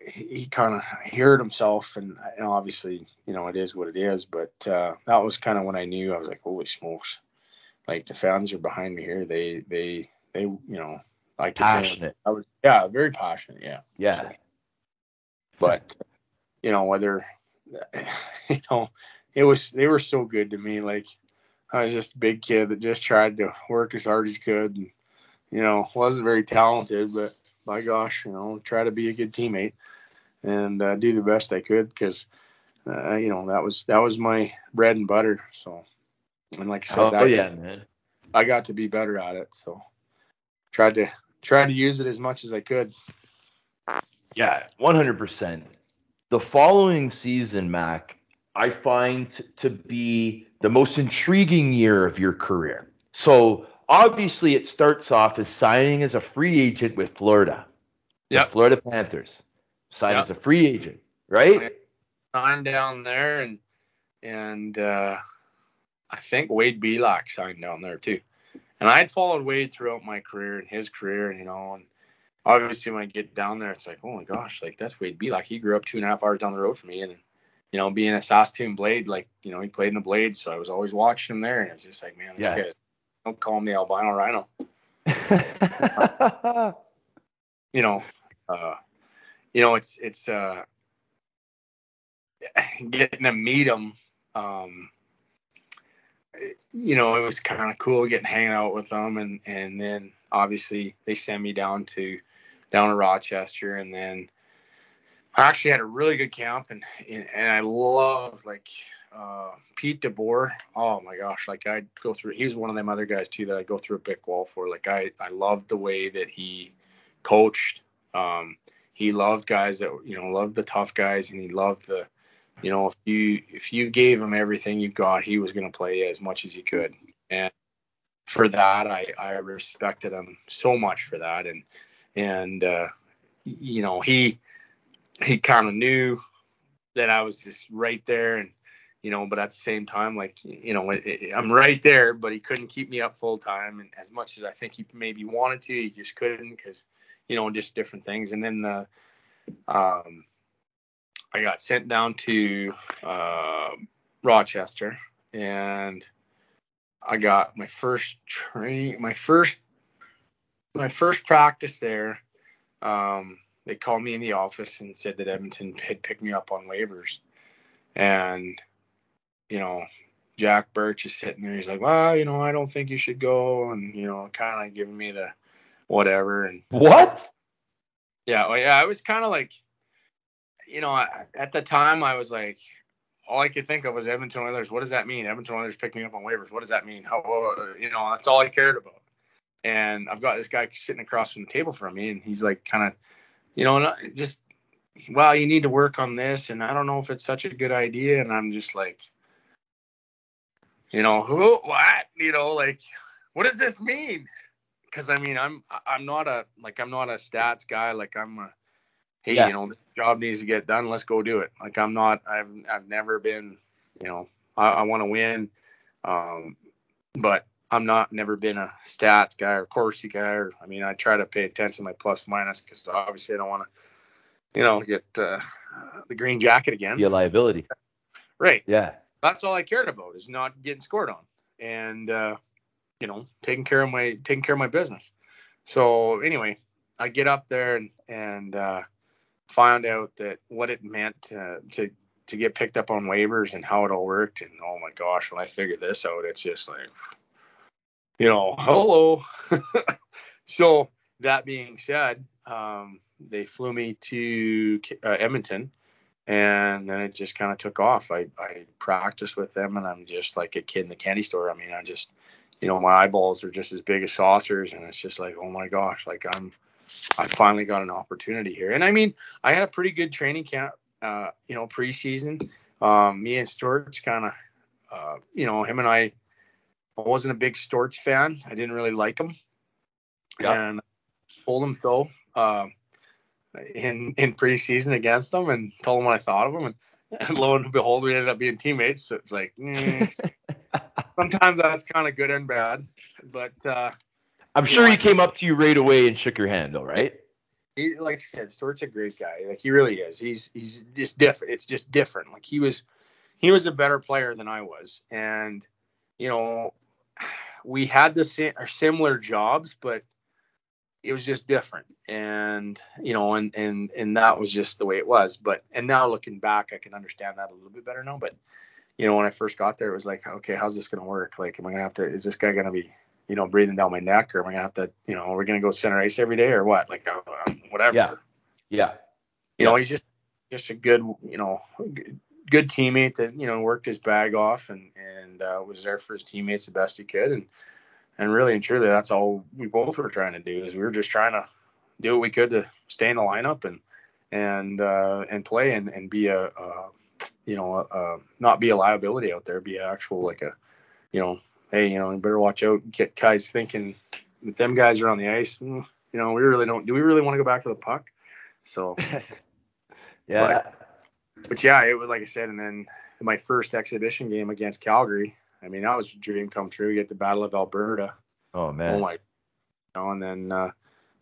he, kind of heard himself and, and obviously you know it is what it is but uh that was kind of when I knew I was like holy smokes. Like the fans are behind me here. They they they you know like Passionate. I was yeah very passionate yeah. Yeah. but you know whether [LAUGHS] you know it was they were so good to me. Like i was just a big kid that just tried to work as hard as he could and you know wasn't very talented but my gosh you know try to be a good teammate and uh, do the best i could because uh, you know that was that was my bread and butter so and like i said Oh, I, yeah, man. I got to be better at it so tried to tried to use it as much as i could Yeah, 100%. The following season, Mac, I find t- to be the most intriguing year of your career. So, obviously, it starts off as signing as a free agent with Florida. The Yep. Florida Panthers. Signed Yep. as a free agent, right? signed down there and and uh I think Wade Belak signed down there too. And I had followed Wade throughout my career and his career, and you know, and obviously when I get down there it's like, oh my gosh, like that's Wade Belak. He grew up two and a half hours down the road from me and you know, being a Saskatoon Blade, like, you know, he played in the Blades, so I was always watching him there and it was just like, man, this Yeah. guy don't call him the albino rhino. [LAUGHS] you know, uh, you know, it's it's uh, [SIGHS] getting to meet him. Um, you know, it was kind of cool getting hanging out with them, and and then obviously they sent me down to down to Rochester, and then I actually had a really good camp, and and, and I love like uh, Pete DeBoer. Oh my gosh, like I'd go through. He was one of them other guys too that I go through a brick wall for. Like I I loved the way that he coached. Um, he loved guys that you know loved the tough guys, and he loved the you know if you if you gave him everything you got, he was going to play as much as he could. And for that. I I respected him so much for that, and and uh, you know he he kind of knew that I was just right there, and you know, but at the same time, like you know, it, it, I'm right there, but he couldn't keep me up full time, and as much as I think he maybe wanted to, he just couldn't because you know just different things, and then the um I got sent down to uh, Rochester and I got my first train, my first, my first practice there. Um, they called me in the office and said that Edmonton had picked me up on waivers, and you know, Jack Birch is sitting there. He's like, well, you know, I don't think you should go, and you know, kind of giving me the whatever. And what? Yeah, well, yeah, I was kind of like, you know, I, at the time I was like, all I could think of was Edmonton Oilers. What does that mean? Edmonton Oilers picked me up on waivers. What does that mean? How, uh, you know, that's all I cared about. And I've got this guy sitting across from the table from me, and he's like, kind of, you know, just, well, you need to work on this, and I don't know if it's such a good idea. And I'm just like, you know, who, what, you know, like, what does this mean? Because I mean, I'm, I'm not a, like, I'm not a stats guy. Like, I'm a, hey, yeah. you know, the job needs to get done. Let's go do it. Like I'm not, I've, I've never been, you know, I, I want to win, um, but I'm not, never been a stats guy or Corsi guy. Or I mean, I try to pay attention to my plus minus because obviously I don't want to, you know, get uh, the green jacket again. A liability. Right. Yeah. That's all I cared about is not getting scored on and, uh, you know, taking care of my taking care of my business. So anyway, I get up there and and uh, found out that what it meant to, to to get picked up on waivers and how it all worked. And oh my gosh, when I figured this out, it's just like, you know, hello. [LAUGHS] so that being said, um, they flew me to uh, Edmonton, and then it just kind of took off. I I practiced with them, and I'm just like a kid in the candy store. I mean, I just, you know, my eyeballs are just as big as saucers, and it's just like, oh my gosh, like I'm I finally got an opportunity here. And I mean, I had a pretty good training camp, uh, you know, preseason. Um, me and Storch kind of, uh, you know, him and I, I wasn't a big Storch fan. I didn't really like him. And told him so uh, in in preseason against him and told him what I thought of him. And, and [LAUGHS] lo and behold, we ended up being teammates. So it's like, mm, [LAUGHS] sometimes that's kind of good and bad. But uh, I'm sure know, he came up to you right away and shook your hand, though, right? He, like I said, Stort's a great guy. Like he really is. He's he's just different. It's just different. Like he was he was a better player than I was, and you know we had the similar jobs, but it was just different. And you know, and and and that was just the way it was. But and now looking back, I can understand that a little bit better now. But you know, when I first got there, it was like, okay, how's this gonna work? Like, am I gonna have to? Is this guy gonna be you know, breathing down my neck, or am I gonna have to, you know, are we gonna go center ice every day, or what? Like, uh, whatever. Yeah. Yeah. You yeah. know, he's just just a good, you know, good teammate that you know worked his bag off and and uh, was there for his teammates the best he could, and and really and truly, that's all we both were trying to do is we were just trying to do what we could to stay in the lineup and and uh, and play and and be a, a you know a, not be a liability out there, be actual like a you know hey, you know, you better watch out. Get guys thinking if them guys are on the ice, hmm, you know, we really don't. Do we really want to go back to the puck? So, [LAUGHS] yeah. But, but, yeah, it was like I said, and then my first exhibition game against Calgary. I mean, that was a dream come true. You get the Battle of Alberta. Oh man. Oh my. You know, and then uh,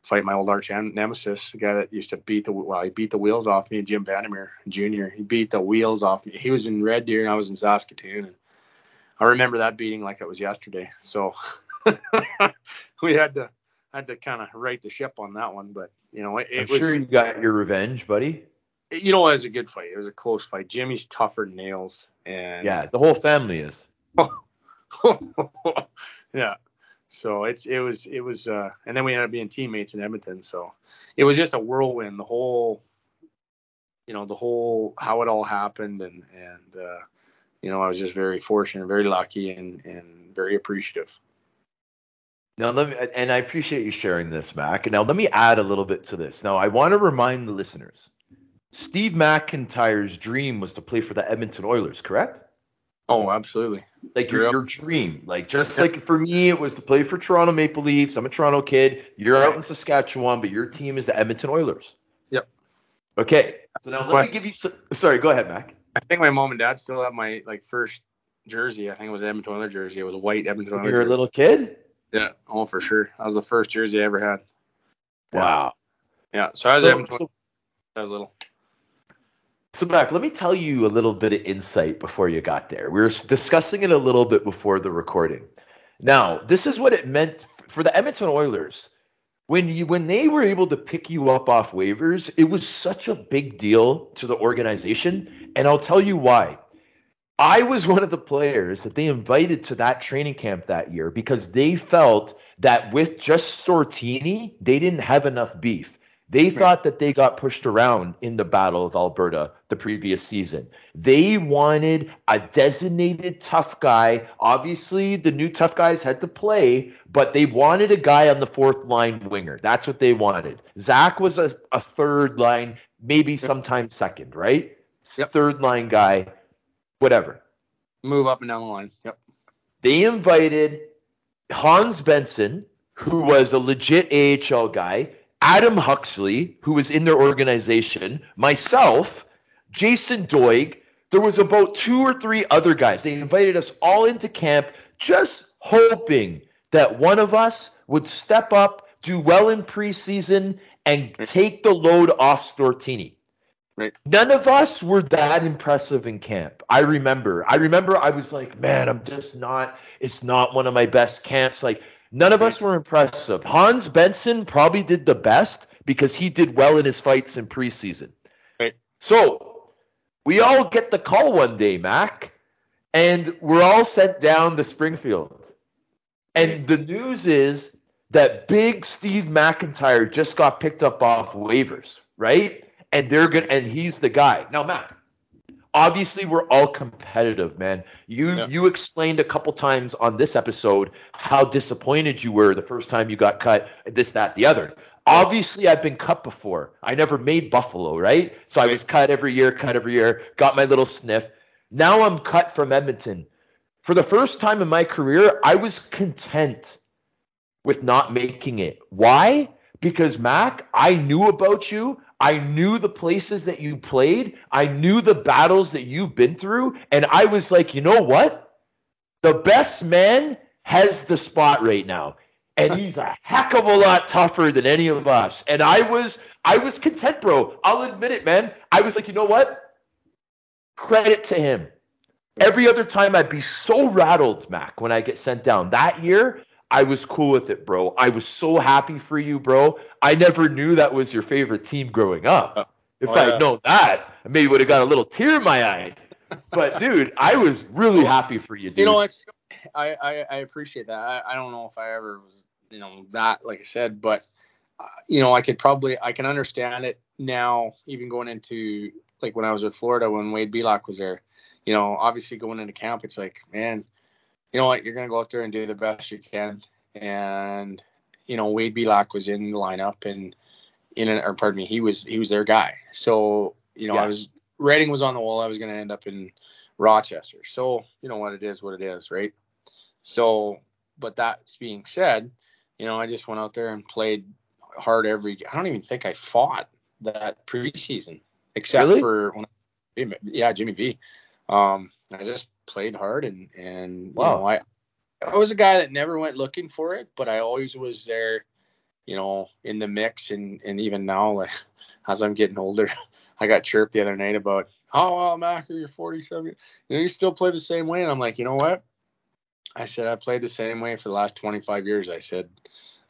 fight my old arch nemesis, the guy that used to beat the well, he beat the wheels off me, Jim Vandermeer Jr. He beat the wheels off me. He was in Red Deer and I was in Saskatoon, and I remember that beating like it was yesterday. So [LAUGHS] we had to had to kind of right the ship on that one, but you know it, it I'm was. sure you got your revenge, buddy. You know, it was a good fight. It was a close fight. Jimmy's tougher than nails, and yeah, the whole family is. [LAUGHS] yeah. So it's it was it was uh and then we ended up being teammates in Edmonton. So it was just a whirlwind. The whole you know the whole how it all happened and and uh you know, I was just very fortunate, very lucky, and and very appreciative. Now let me, and I appreciate you sharing this, Mac. Now let me add a little bit to this. Now I want to remind the listeners, Steve MacIntyre's dream was to play for the Edmonton Oilers, correct? Oh, absolutely. Like your, your dream. Like just like for me, it was to play for Toronto Maple Leafs. I'm a Toronto kid. You're out in Saskatchewan, but your team is the Edmonton Oilers. Yep. Okay. So now let me give you some. Sorry, go ahead, Mac. I think my mom and dad still have my like first jersey. I think it was Edmonton Oilers jersey. It was a white Edmonton Oilers. You're jersey. a little kid. Yeah. Oh, for sure. That was the first jersey I ever had. Wow. Yeah. So I was So, Edmonton. so, I was little. So Mac, let me tell you a little bit of insight before you got there. We were discussing it a little bit before the recording. Now, this is what it meant for the Edmonton Oilers. When you when they were able to pick you up off waivers, it was such a big deal to the organization, and I'll tell you why. I was one of the players that they invited to that training camp that year because they felt that with just Stortini, they didn't have enough beef. They thought that they got pushed around in the Battle of Alberta the previous season. They wanted a designated tough guy. Obviously, the new tough guys had to play, but they wanted a guy on the fourth line winger. That's what they wanted. Zach was a, a third line, maybe sometimes second, right? Yep. Third line guy, whatever. Move up and down the line. Yep. They invited Hans Benson, who was a legit AHL guy, Adam Huxley, who was in their organization, myself, Jason Doig. There was about two or three other guys. They invited us all into camp just hoping that one of us would step up, do well in preseason, and take the load off Stortini. Right. None of us were that impressive in camp. I remember. I remember I was like, man, I'm just not, it's not one of my best camps. Like, none of us were impressive. Hans Benson probably did the best because he did well in his fights in preseason. Right. So we all get the call one day, Mac, and we're all sent down to Springfield. And the news is that big Steve MacIntyre just got picked up off waivers, right? And they're good, and he's the guy. Now, Mac, obviously we're all competitive, man. You Yeah. you explained a couple times on this episode how disappointed you were the first time you got cut, this, that, the other. Obviously, I've been cut before. I never made Buffalo, right? So I was cut every year, cut every year, got my little sniff. Now I'm cut from Edmonton. For the first time in my career, I was content with not making it. Why? Because Mac, I knew about you. I knew the places that you played. I knew the battles that you've been through. And I was like, you know what? The best man has the spot right now. And [LAUGHS] he's a heck of a lot tougher than any of us. And I was I was content, bro. I'll admit it, man. I was like, you know what? Credit to him. Every other time I'd be so rattled, Mac, when I get sent down. That year, I was cool with it, bro. I was so happy for you, bro. I never knew that was your favorite team growing up. If Oh, I'd known that, I maybe would have got a little tear in my eye. But [LAUGHS] dude, I was really happy for you, dude. You know, I, I I appreciate that. I, I don't know if I ever was you know that like I said, but uh, you know I could probably I can understand it now. Even going into like when I was with Florida when Wade Belak was there, you know, obviously going into camp, it's like man, you know what, you're gonna go out there and do the best you can, and you know Wade Belak was in the lineup and in an, or pardon me, he was he was their guy. So you know Yeah. I was writing was on the wall. I was gonna end up in Rochester. So, you know what it is, what it is, right? So, but that's being said, you know, I just went out there and played hard every. I don't even think I fought that preseason, except Really? for when, yeah, Jimmy V. Um, I just played hard and and you know I I was a guy that never went looking for it, but I always was there, you know, in the mix and and even now, like [LAUGHS] as I'm getting older, [LAUGHS] I got chirped the other night about, oh, well, Mac, you're 47. You know, you still play the same way. And I'm like, you know what? I said, I played the same way for the last 25 years. I said,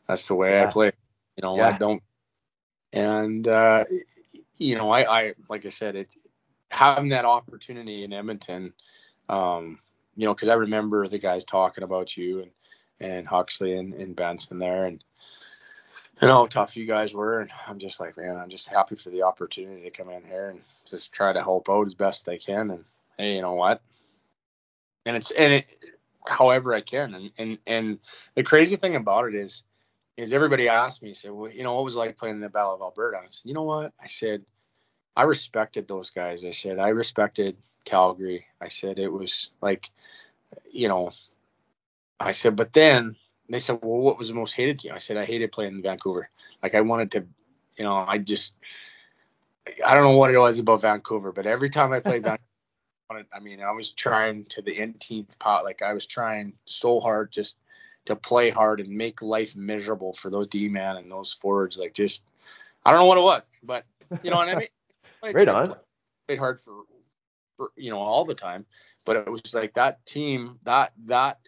that's the way Yeah. I play. You know, Yeah. I don't. And, uh, you know, I, I, like I said, it, having that opportunity in Edmonton, um, you know, because I remember the guys talking about you and, and Huxley and, and Benson there. And, and how tough you guys were. And I'm just like, man, I'm just happy for the opportunity to come in here and just try to help out as best I can. And hey, you know what? And it's and it, however I can. And and and the crazy thing about it is, is everybody asked me, said, well, you know, what was it like playing in the Battle of Alberta? I said, you know what? I said, I respected those guys. I said, I respected Calgary. I said it was like, you know, I said, but then they said, well, what was the most hated team? I said, I hated playing in Vancouver. Like I wanted to, you know, I just, I don't know what it was about Vancouver, but every time I played [LAUGHS] Vancouver, I mean, I was trying to the nth pot. Like I was trying so hard just to play hard and make life miserable for those D man and those forwards. Like just, I don't know what it was, but you know what I mean. [LAUGHS] right on. Played hard for you know all the time, but it was like that team, that that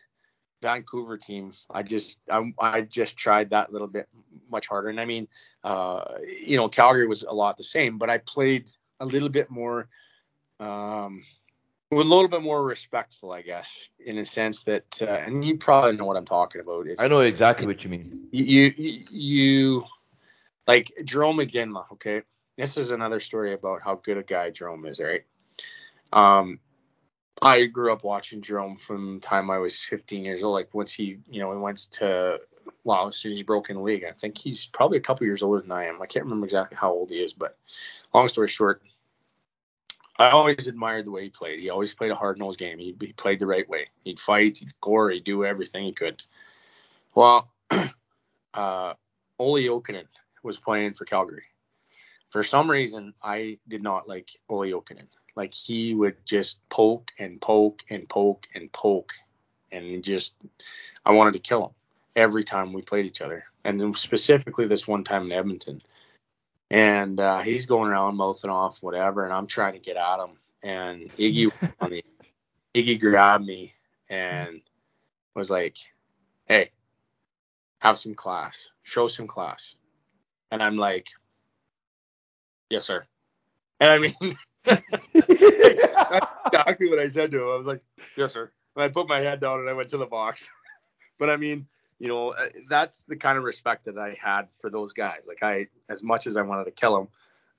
Vancouver team. I just I, I just tried that little bit much harder. And I mean, uh, you know, Calgary was a lot the same, but I played a little bit more. Um, a little bit more respectful, I guess, in a sense that, uh, and you probably know what I'm talking about. Is I know exactly what you mean. You, you, you, like Jarome Iginla. Okay, this is another story about how good a guy Jerome is. Right. Um, I grew up watching Jarome from the time I was 15 years old. Like once he, you know, he went to, well, as soon as he broke in the league, I think he's probably a couple years older than I am. I can't remember exactly how old he is, but long story short, I always admired the way he played. He always played a hard nosed game. He, he, played the right way. He'd fight, he'd score, he'd do everything he could. Well, [CLEARS THROAT] uh, Olli Jokinen was playing for Calgary. For some reason, I did not like Olli Jokinen. Like he would just poke and poke and poke and poke, and just I wanted to kill him every time we played each other. And then specifically this one time in Edmonton, and uh, he's going around mouthing off whatever, and I'm trying to get at him. And Iggy on [LAUGHS] the Iggy grabbed me and was like, "Hey, have some class, show some class." And I'm like, "Yes, sir." And I mean, [LAUGHS] exactly what I said to him. I was like, "Yes, sir." And I put my head down and I went to the box. [LAUGHS] but I mean, you know, uh, that's the kind of respect that I had for those guys. Like I, as much as I wanted to kill them,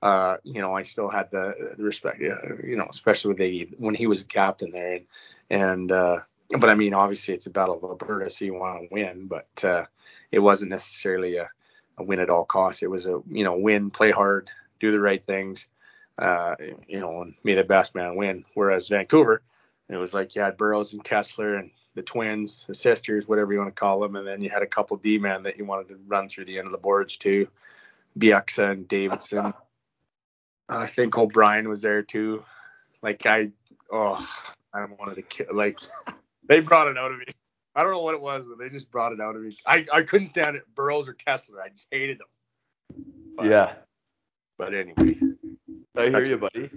uh, you know, I still had the, the respect, you know, especially with the, when he was captain there. And, and, uh, but I mean, obviously it's a battle of Alberta, so you want to win, but, uh, it wasn't necessarily a, a win at all costs. It was a, you know, win, play hard, do the right things, uh, you know, and may the best man win. Whereas Vancouver, it was like you had Burrows and Kesler and the twins, the sisters, whatever you want to call them, and then you had a couple D men that you wanted to run through the end of the boards too, Bieksa and Davidson. I think O'Brien was there too. Like I, oh, I wanted to kill. Like they brought it out of me. I don't know what it was, but they just brought it out of me. I, I couldn't stand it. Burrows or Kesler. I just hated them. But, yeah. But anyway. I hear you, buddy.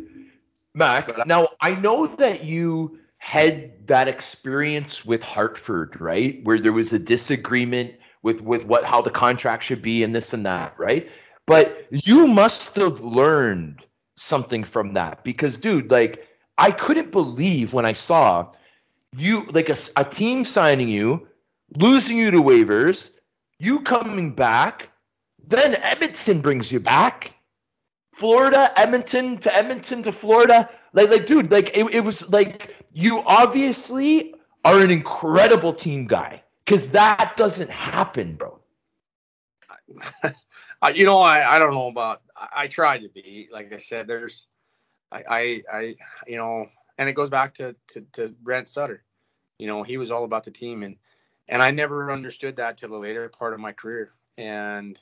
Mac, now I know that you had that experience with Hartford, right? Where there was a disagreement with with what how the contract should be and this and that, right? But you must have learned something from that because dude, like I couldn't believe when I saw you like a, a team signing you, losing you to waivers, you coming back, then Edmonton brings you back Florida, Edmonton to Edmonton to Florida. Like, like, dude, like it, it was like you obviously are an incredible team guy because that doesn't happen, bro. [LAUGHS] you know, I, I don't know about. I, I try to be. Like I said, there's, I, I, I, you know, and it goes back to, to to Brent Sutter. You know, he was all about the team, and and I never understood that till the later part of my career. And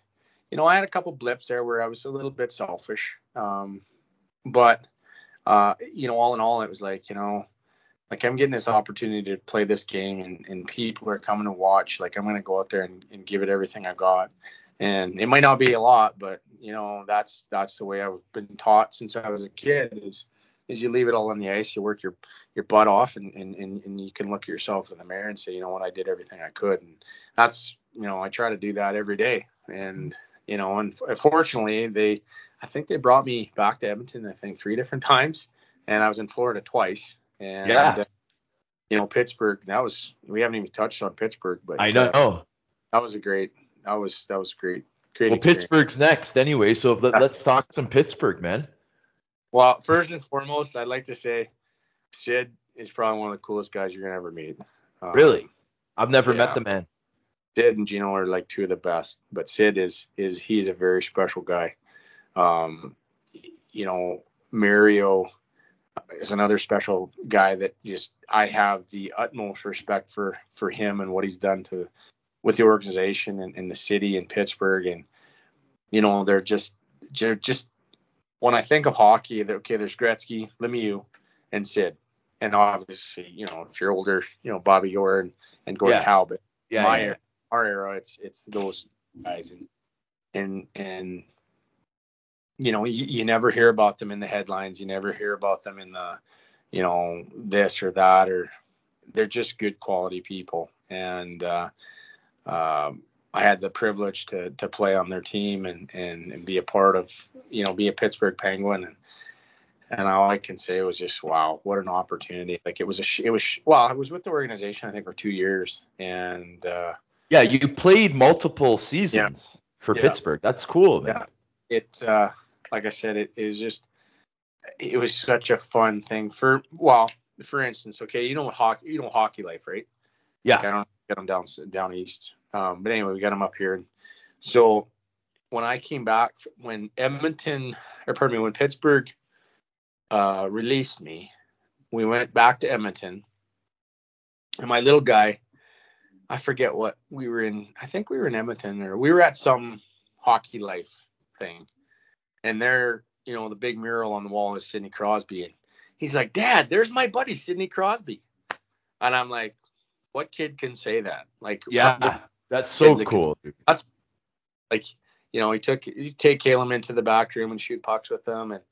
you know, I had a couple blips there where I was a little bit selfish. Um, but, uh, you know, all in all, it was like, you know, like I'm getting this opportunity to play this game and, and people are coming to watch. Like I'm going to go out there and, and give it everything I got. And it might not be a lot, but you know, that's, that's the way I've been taught since I was a kid is, is you leave it all on the ice, you work your, your butt off and, and, and, and you can look at yourself in the mirror and say, you know what, I did everything I could. And that's, you know, I try to do that every day. And, you know, and fortunately they, I think they brought me back to Edmonton, I think three different times, and I was in Florida twice. And, yeah. Uh, you know, Pittsburgh, that was, we haven't even touched on Pittsburgh, but I know. Uh, that was a great, that was, that was great. Great well, experience. Pittsburgh's next anyway, so let, us talk some Pittsburgh, man. Well, first and foremost, I'd like to say Sid is probably one of the coolest guys you're gonna ever meet. Um, really? I've never yeah. met the man. Sid and Geno are like two of the best, but Sid is is he's a very special guy. Um, you know, Mario, is another special guy that just I have the utmost respect for for him and what he's done to with the organization and, and the city and Pittsburgh and you know they're just they're just when I think of hockey, okay, there's Gretzky, Lemieux, and Sid, and obviously you know if you're older, you know Bobby Orr and, and Gordon Yeah. Howe, but Yeah, era, our era, it's it's those guys and and and you know you, you never hear about them in the headlines. You never hear about them in the you know this or that or they're just good quality people. And uh, um, I had the privilege to to play on their team and, and and be a part of you know be a Pittsburgh Penguin. And and all I can say was just wow what an opportunity. Like it was a it was well I was with the organization I think for two years. And uh, Yeah, you played multiple seasons for Yeah. Pittsburgh. That's cool, man. Yeah. it uh, like I said it, it was just it was such a fun thing for well for instance okay you know what hockey you know hockey life right Yeah. Like, I don't get them down down east. Um, but anyway, we got them up here. So when I came back, when Edmonton, or pardon me, when Pittsburgh uh, released me, we went back to Edmonton. And my little guy, I forget what we were in. I think we were in Edmonton or we were at some hockey life thing. And there, you know, the big mural on the wall is Sidney Crosby. And he's like, Dad, there's my buddy, Sidney Crosby. And I'm like, what kid can say that? Like, Yeah. That's so Kids that cool. dude. like you know he took he take Caleb into the back room and shoot pucks with them and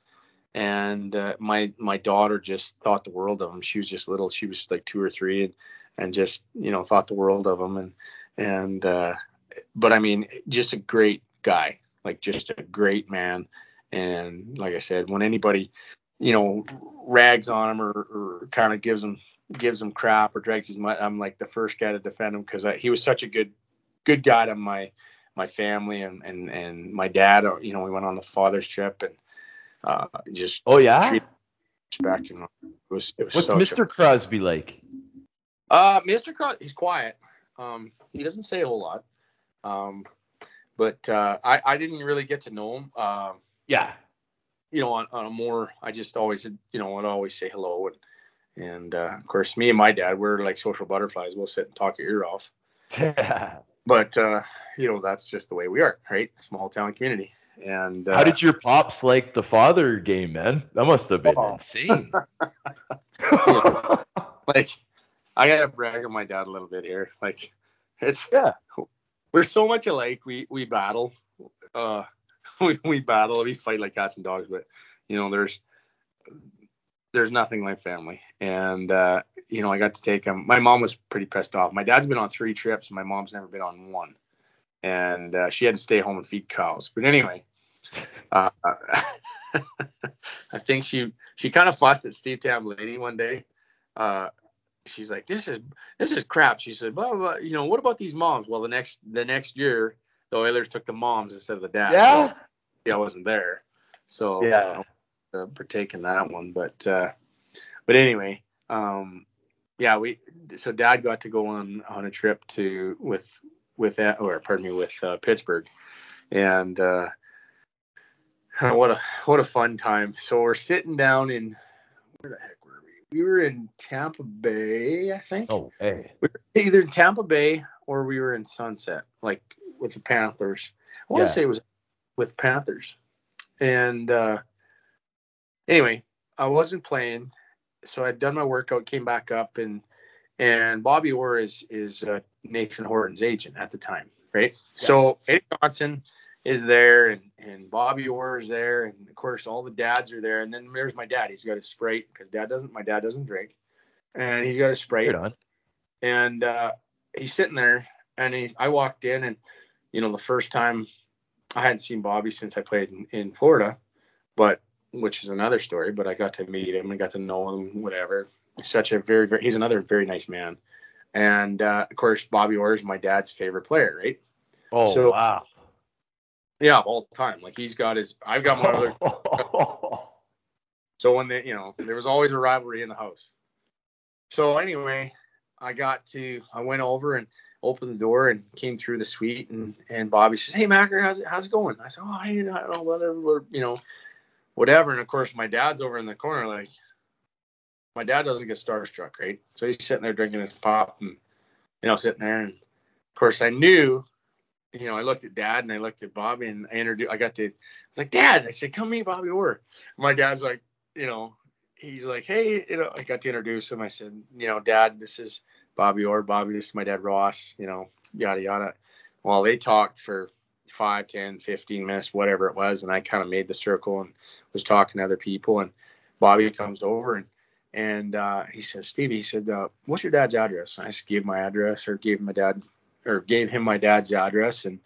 and uh, my my daughter just thought the world of him she was just little she was like two or three and and just you know thought the world of him and and uh but I mean just a great guy like just a great man and like I said when anybody you know rags on him or, or kind of gives him gives him crap or drags his mud I'm like the first guy to defend him because he was such a good good guy to my my family and and and my dad. uh, You know, we went on the father's trip and uh, just Oh yeah. treat- respect. And it was it was What's Mr. Crosby like? Uh, Mr. Cross, he's quiet. Um, he doesn't say a whole lot. Um, but uh, I I didn't really get to know him. Um, Yeah. you know, on, on a more, I just always, you know, I'd always say hello. And, and uh, of course, me and my dad, we're like social butterflies. We'll sit and talk your ear off. [LAUGHS] But, uh, you know, that's just the way we are, right? Small town community. And uh, How did your pops like the father game, man? That must have been Oh. insane. [LAUGHS] [LAUGHS] like, I got to brag on my dad a little bit here. Like, it's, Yeah. we're so much alike. We, we battle. Uh, [LAUGHS] we, we battle. We fight like cats and dogs, but, you know, there's, there's nothing like family. And uh, you know, I got to take him. My mom was pretty pissed off. My dad's been on three trips, my mom's never been on one. And uh, she had to stay home and feed cows. But anyway, [LAUGHS] uh, [LAUGHS] I think she she kind of fussed at Steve Tambellini one day. She's like, "This is this is crap." She said, "Blah, blah, blah. You know, what about these moms?" Well, the next the next year, the Oilers took the moms instead of the dad. yeah. Yeah, I wasn't there, so Yeah. uh, partake in that one. But uh, but anyway, um, yeah, we so Dad got to go on on a trip to with with that or pardon me with uh, Pittsburgh, and uh, what a what a fun time. So we're sitting down in where the heck we? We were in Tampa Bay, I think. Oh, hey. We were either in Tampa Bay or we were in Sunset, like with the Panthers. I want Yeah. to say it was with Panthers. And uh, anyway, I wasn't playing, so I'd done my workout, came back up, and and Bobby Orr is is uh, Nathan Horton's agent at the time, right? So Eddie Johnson is there, and and Bobby Orr is there, and of course all the dads are there, and then there's my dad. He's got a sprite because dad doesn't. My dad doesn't drink, and he's got a sprite Right on. and uh, he's sitting there, and he, I walked in, and you know, the first time I hadn't seen Bobby since I played in, in Florida, but which is another story. But I got to meet him and got to know him, whatever. He's such a very, very he's another very nice man, and uh, of course, Bobby Orr is my dad's favorite player, right? Oh, So- wow. Yeah, of all time. Like he's got his, I've got my other. [LAUGHS] So when they, you know, there was always a rivalry in the house. So anyway, I got to, I went over and opened the door and came through the suite and and Bobby said, "Hey Macker, how's it how's it going?" I said, "Oh, hey, I don't know whether we're, you know, whatever." And of course, my dad's over in the corner like, my dad doesn't get starstruck, right? So he's sitting there drinking his pop and you know sitting there, and of course I knew, you know, I looked at dad and I looked at Bobby and I introduced, I got to, I was like, Dad, I said, come meet Bobby Orr. My dad's like, you know, he's like, hey, you know, I got to introduce him. I said, you know, Dad, this is Bobby Orr. Bobby, this is my dad Ross. You know, yada yada. Well, they talked for five, ten, fifteen minutes, whatever it was, and I kind of made the circle and was talking to other people. And Bobby comes over and and uh, he says, Stevie, he said, uh, what's your dad's address? I just gave my address or gave my dad or gave him my dad's address and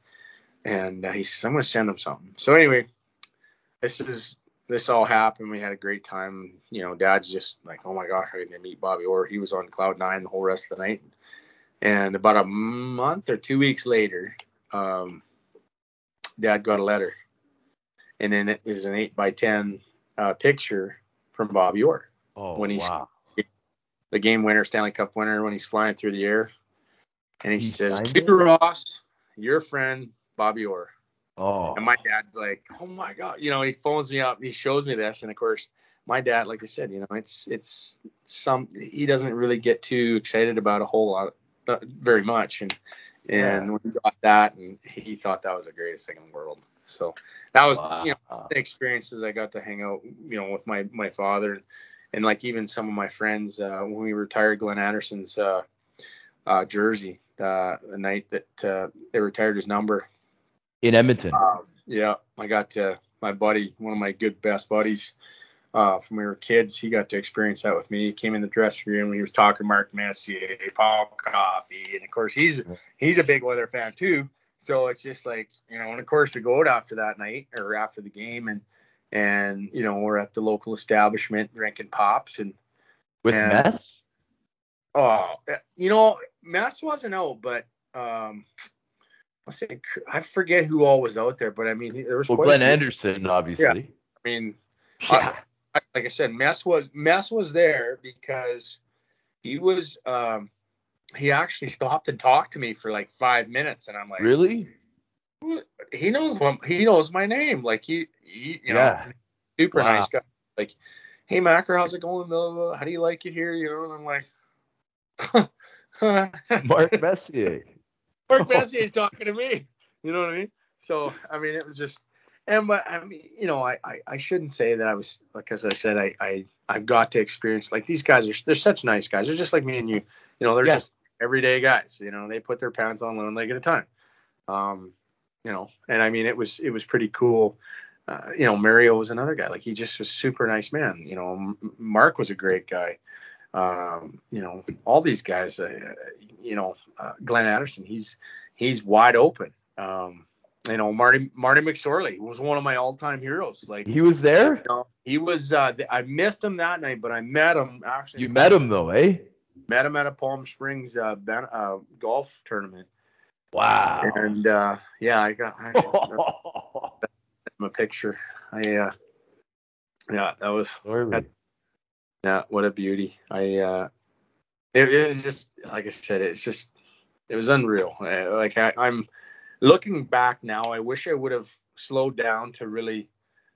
and uh, he says, I'm gonna send him something. So anyway, this is this all happened. We had a great time. You know, Dad's just like, oh my gosh, I'm gonna meet Bobby Orr. He was on cloud nine the whole rest of the night. And about a month or two weeks later, um, Dad got a letter, and then it is an eight by ten uh, picture from Bobby Orr. Oh, when he's wow. the game winner, Stanley Cup winner, when he's flying through the air, and he, He says, "To? Ross, your friend Bobby Orr." Oh. And my dad's like, oh my god, you know, he phones me up, he shows me this, and of course, my dad, like I said, you know, it's it's some he doesn't really get too excited about a whole lot, uh, very much, and and Yeah. when he got that, and he thought that was the greatest thing in the world. So that was Wow. you know the experiences I got to hang out, you know, with my my father, and like even some of my friends uh, when we retired Glenn Anderson's uh, uh, jersey uh, the night that uh, they retired his number. In Edmonton. Um, yeah, I got to my buddy, one of my good best buddies uh, from when we were kids. He got to experience that with me. He came in the dressing room. He was talking Mark Messier, Paul Coffey, and of course he's he's a big weather fan too. So it's just like you know, and of course we go out after that night or after the game, and and you know we're at the local establishment drinking pops and With and- Mess? Oh, you know, Mess wasn't out, but um. I say I forget who all was out there, but I mean there was Well, Glenn. Anderson, obviously. Yeah. I mean, Yeah. I- like I said, Mess was Mess was there because he was um he actually stopped and talked to me for like five minutes, and I'm like, Really? he knows what he knows my name, like he, he you Yeah. know, super Wow. nice guy, like, hey Macker, how's it going? How do you like it here? You know, and I'm like. [LAUGHS] Mark Messier. Mark Messier is talking to me. You know what I mean? So I mean, it was just, and but I mean, you know, I, I I shouldn't say that I was like as I said, I I I've got to experience like these guys are they're such nice guys. They're just like me and you. You know, they're Yeah. just everyday guys. You know, they put their pants on one leg at a time. Um, you know, and I mean, it was it was pretty cool. Uh, you know, Mario was another guy. Like he just was super nice man. You know, M- Mark was a great guy. Um, you know, all these guys. Uh, you know, uh, Glenn Anderson. He's he's wide open. Um, you know, Marty Marty McSorley was one of my all-time heroes. Like He was there? you know, he was. Uh, I missed him that night, but I met him actually. You met him though, eh? Met him at a Palm Springs uh, ben, uh, golf tournament, Wow. and uh, yeah, I got I got [LAUGHS] him a picture. I uh, yeah, that was Sorry. Yeah, what a beauty. I uh it, it was just like I said, it's just it was unreal. Uh, like I, I'm looking back now, I wish I would have slowed down to really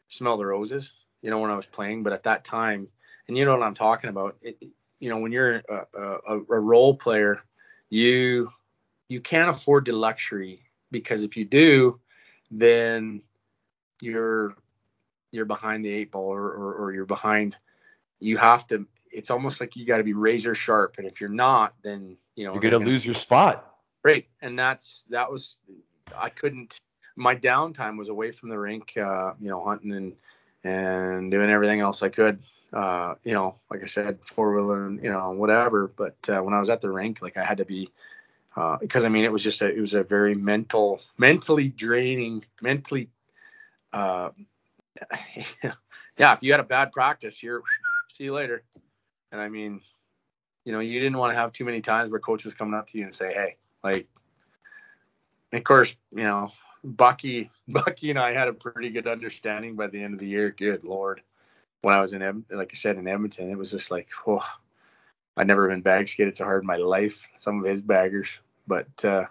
smell the roses, you know, when I was playing. But at that time, and you know what I'm talking about, it, you know, when you're a, a, a role player, you you can't afford the luxury because if you do, then you're you're behind the eight ball or, or, or you're behind you have to it's almost like you got to be razor sharp. And if you're not then you know You're they're gonna lose your spot. great. And that's that was i couldn't my downtime was away from the rink uh you know hunting and and doing everything else i could uh you know like i said four wheeler and you know whatever. But uh, when i was at the rink like i had to be uh because i mean it was just a it was a very mental mentally draining mentally uh [LAUGHS] yeah if you had a bad practice you're see you later. And i mean you know you didn't want to have too many times where coach was coming up to you and say hey like of course you know bucky [LAUGHS] bucky and i had a pretty good understanding by the end of the year. Good lord. When i was in Ed- like i said in edmonton it was just like oh i'd never been bag skated so hard in my life some of his baggers. But uh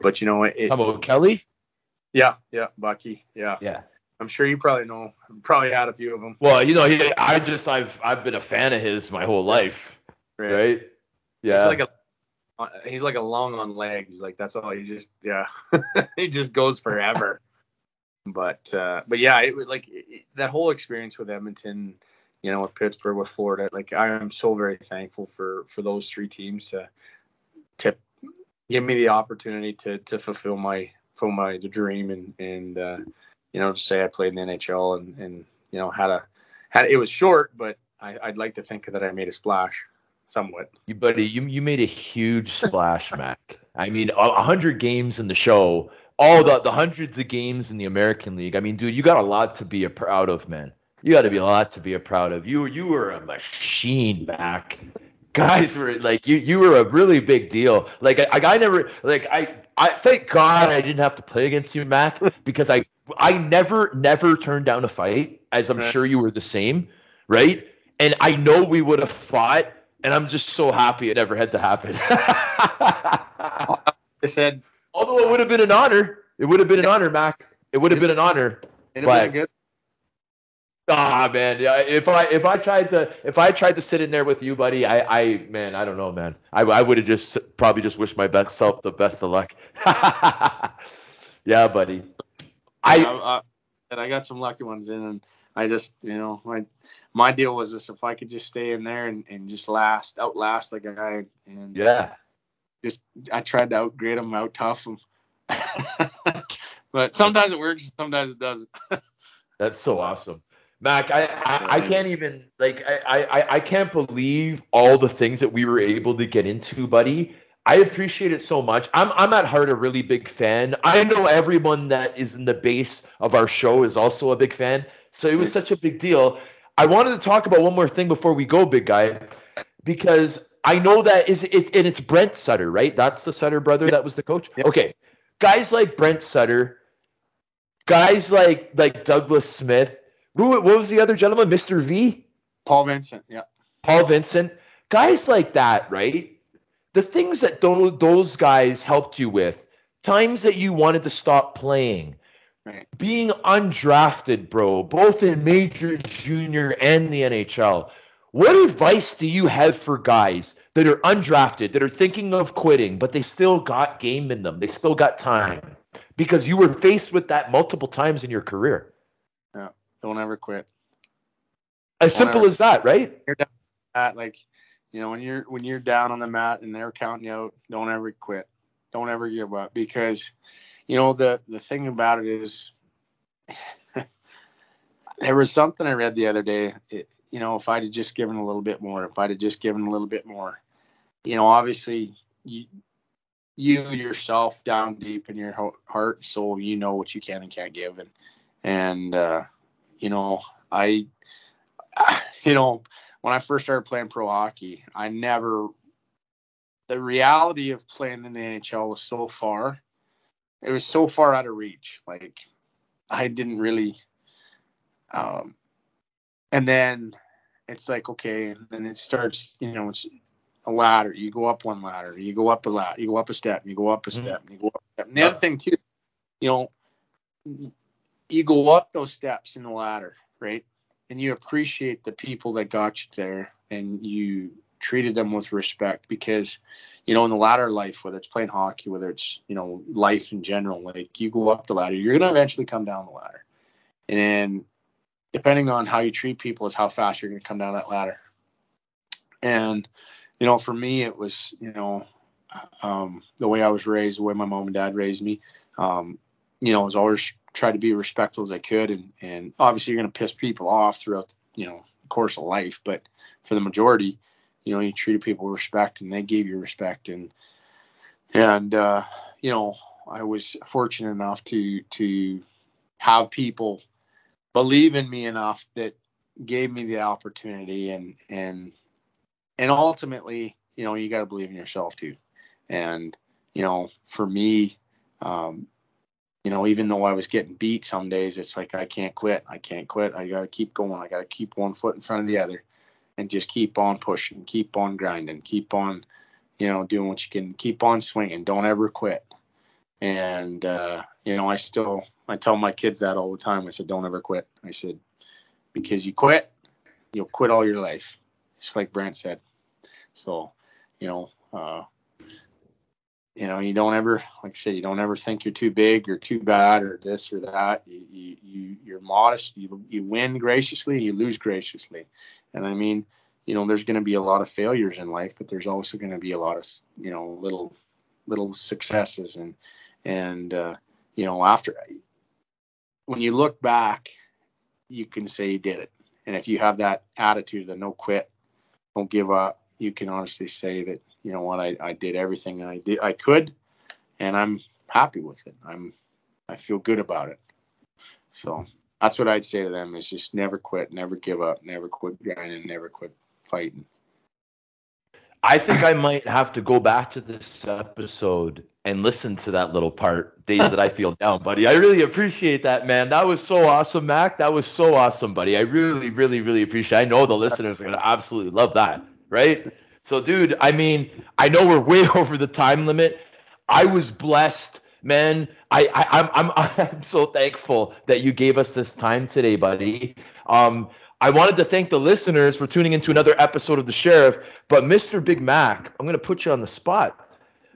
but you know what? It, How about Kelly? yeah yeah bucky yeah. Yeah. I'm sure you probably know. Probably had a few of them. Well, you know, he, I just I've I've been a fan of his my whole life, right? right? Yeah. He's like a he's like a long on legs. Like that's all. He just yeah, [LAUGHS] he just goes forever. but uh, but yeah, it like it, that whole experience with Edmonton, you know, with Pittsburgh, with Florida. Like I am so very thankful for for those three teams to to give me the opportunity to to fulfill my fulfill my the dream and and uh, you know, just say I played in the NHL and, and you know had a had it was short, but I, I'd like to think that I made a splash somewhat. You buddy, you you made a huge splash, [LAUGHS] Mac. I mean, a hundred games in the show, all the the hundreds of games in the American League. I mean, dude, you got a lot to be proud of, man. You got to be a lot to be proud of. You you were a machine, Mac. Guys were like you you were a really big deal. Like I, I never like I I thank God I didn't have to play against you, Mac, because I I never, never turned down a fight, as I'm right. sure you were the same, right? And I know we would have fought, and I'm just so happy it never had to happen. [LAUGHS] I said, although it would have been an honor, it would have been an honor, Mac. It would have been an honor. it But good. Ah man, yeah. If I if I tried to if I tried to sit in there with you, buddy, I I man, I don't know, man. I I would have just probably just wished my best self the best of luck. [LAUGHS] yeah, buddy. I, I, and I got some lucky ones in, and I just, you know, my my deal was this: if I could just stay in there and, and just last, outlast the guy, and yeah, just I tried to outgrade him, out tough him. [LAUGHS] but sometimes it works, sometimes it doesn't. [LAUGHS] That's so awesome. Mac, I, I, I, can't even like I, I I can't believe all the things that we were able to get into, buddy. I appreciate it so much. I'm I'm at heart a really big fan. I know everyone that is in the base of our show is also a big fan. So it was such a big deal. I wanted to talk about one more thing before we go, big guy, because I know that is it's and it's Brent Sutter, right? That's the Sutter brother that was the coach. Yep. Okay, guys like Brent Sutter, guys like like Douglas Smith. Who what was the other gentleman, Mr. V? Paul Vincent. Yeah. Paul Vincent. Guys like that, right? The things that those guys helped you with, times that you wanted to stop playing, right. being undrafted, bro, both in major, junior, and the NHL. What advice do you have for guys that are undrafted, that are thinking of quitting, but they still got game in them? They still got time because you were faced with that multiple times in your career. Yeah, don't ever quit. As don't simple ever, as that, right? You're that, like you know, when you're when you're down on the mat and they're counting you out, don't ever quit. Don't ever give up because, you know, the the thing about it is, [LAUGHS] there was something I read the other day. It, you know, if I'd have just given a little bit more, if I'd have just given a little bit more, you know, obviously you you yourself down deep in your heart, soul you know what you can and can't give, and and uh, you know, I, [SIGHS] you know when I first started playing pro hockey, I never the reality of playing in the NHL was so far. It was so far out of reach. Like I didn't really um and then it's like okay, and then it starts, you know, it's a ladder. You go up one ladder, you go up a ladder, you go up a step, you go up a mm-hmm. step, mm-hmm. you go up a step. And the other thing too, you know, you go up those steps in the ladder, right? And you appreciate the people that got you there and you treated them with respect because you know in the ladder life whether it's playing hockey whether it's you know life in general like you go up the ladder you're going to eventually come down the ladder. And depending on how you treat people is how fast you're going to come down that ladder. And you know for me it was you know um, the way i was raised the way my mom and dad raised me um, you know, I was always tried to be respectful as I could, and and obviously you're going to piss people off throughout you know the course of life, but for the majority, you know, you treated people with respect, and they gave you respect, and and uh, you know, I was fortunate enough to to have people believe in me enough that gave me the opportunity, and and and ultimately, you know, you got to believe in yourself too, and you know, for me, um, you know, even though I was getting beat some days, it's like I can't quit. I can't quit. I got to keep going. I got to keep one foot in front of the other and just keep on pushing, keep on grinding, keep on, you know, doing what you can, keep on swinging. Don't ever quit. And, uh, you know, I still, I tell my kids that all the time. I said, don't ever quit. I said, because you quit, you'll quit all your life, just like Brent said. So, you know, uh, you know, you don't ever, like I said, you don't ever think you're too big or too bad or this or that. You, you, you you're modest. You, you win graciously, you lose graciously. And I mean, you know, there's going to be a lot of failures in life, but there's also going to be a lot of, you know, little, little successes. And, and, uh, you know, after, when you look back, you can say you did it. And if you have that attitude of no quit, don't give up, you can honestly say that you know what I, I did everything I did I could, and I'm happy with it. I'm I feel good about it. So that's what I'd say to them is just never quit, never give up, never quit grinding, never quit fighting. I think I might have to go back to this episode and listen to that little part, days that I feel down, buddy. I really appreciate that, man. That was so awesome, Mac. That was so awesome, buddy. I really, really, really appreciate. It. I know the listeners are gonna absolutely love that, right? So, dude, I mean, I know we're [LAUGHS] way over the time limit. I was blessed, man. I, I I'm I'm [LAUGHS] I'm so thankful that you gave us this time today, buddy. Um, I wanted to thank the listeners for tuning into another episode of The Sheriff. But Mr. Big Mac, I'm gonna put you on the spot.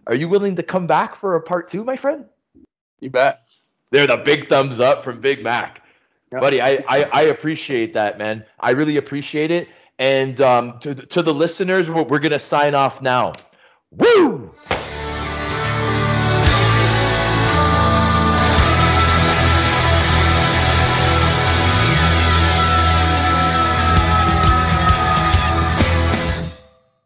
Are you willing to come back for a part two, my friend? You bet. They're the big thumbs up from Big Mac. Yep. Buddy, I, I, I appreciate that, man. I really appreciate it. And um, to, to the listeners, we're, we're going to sign off now. Woo!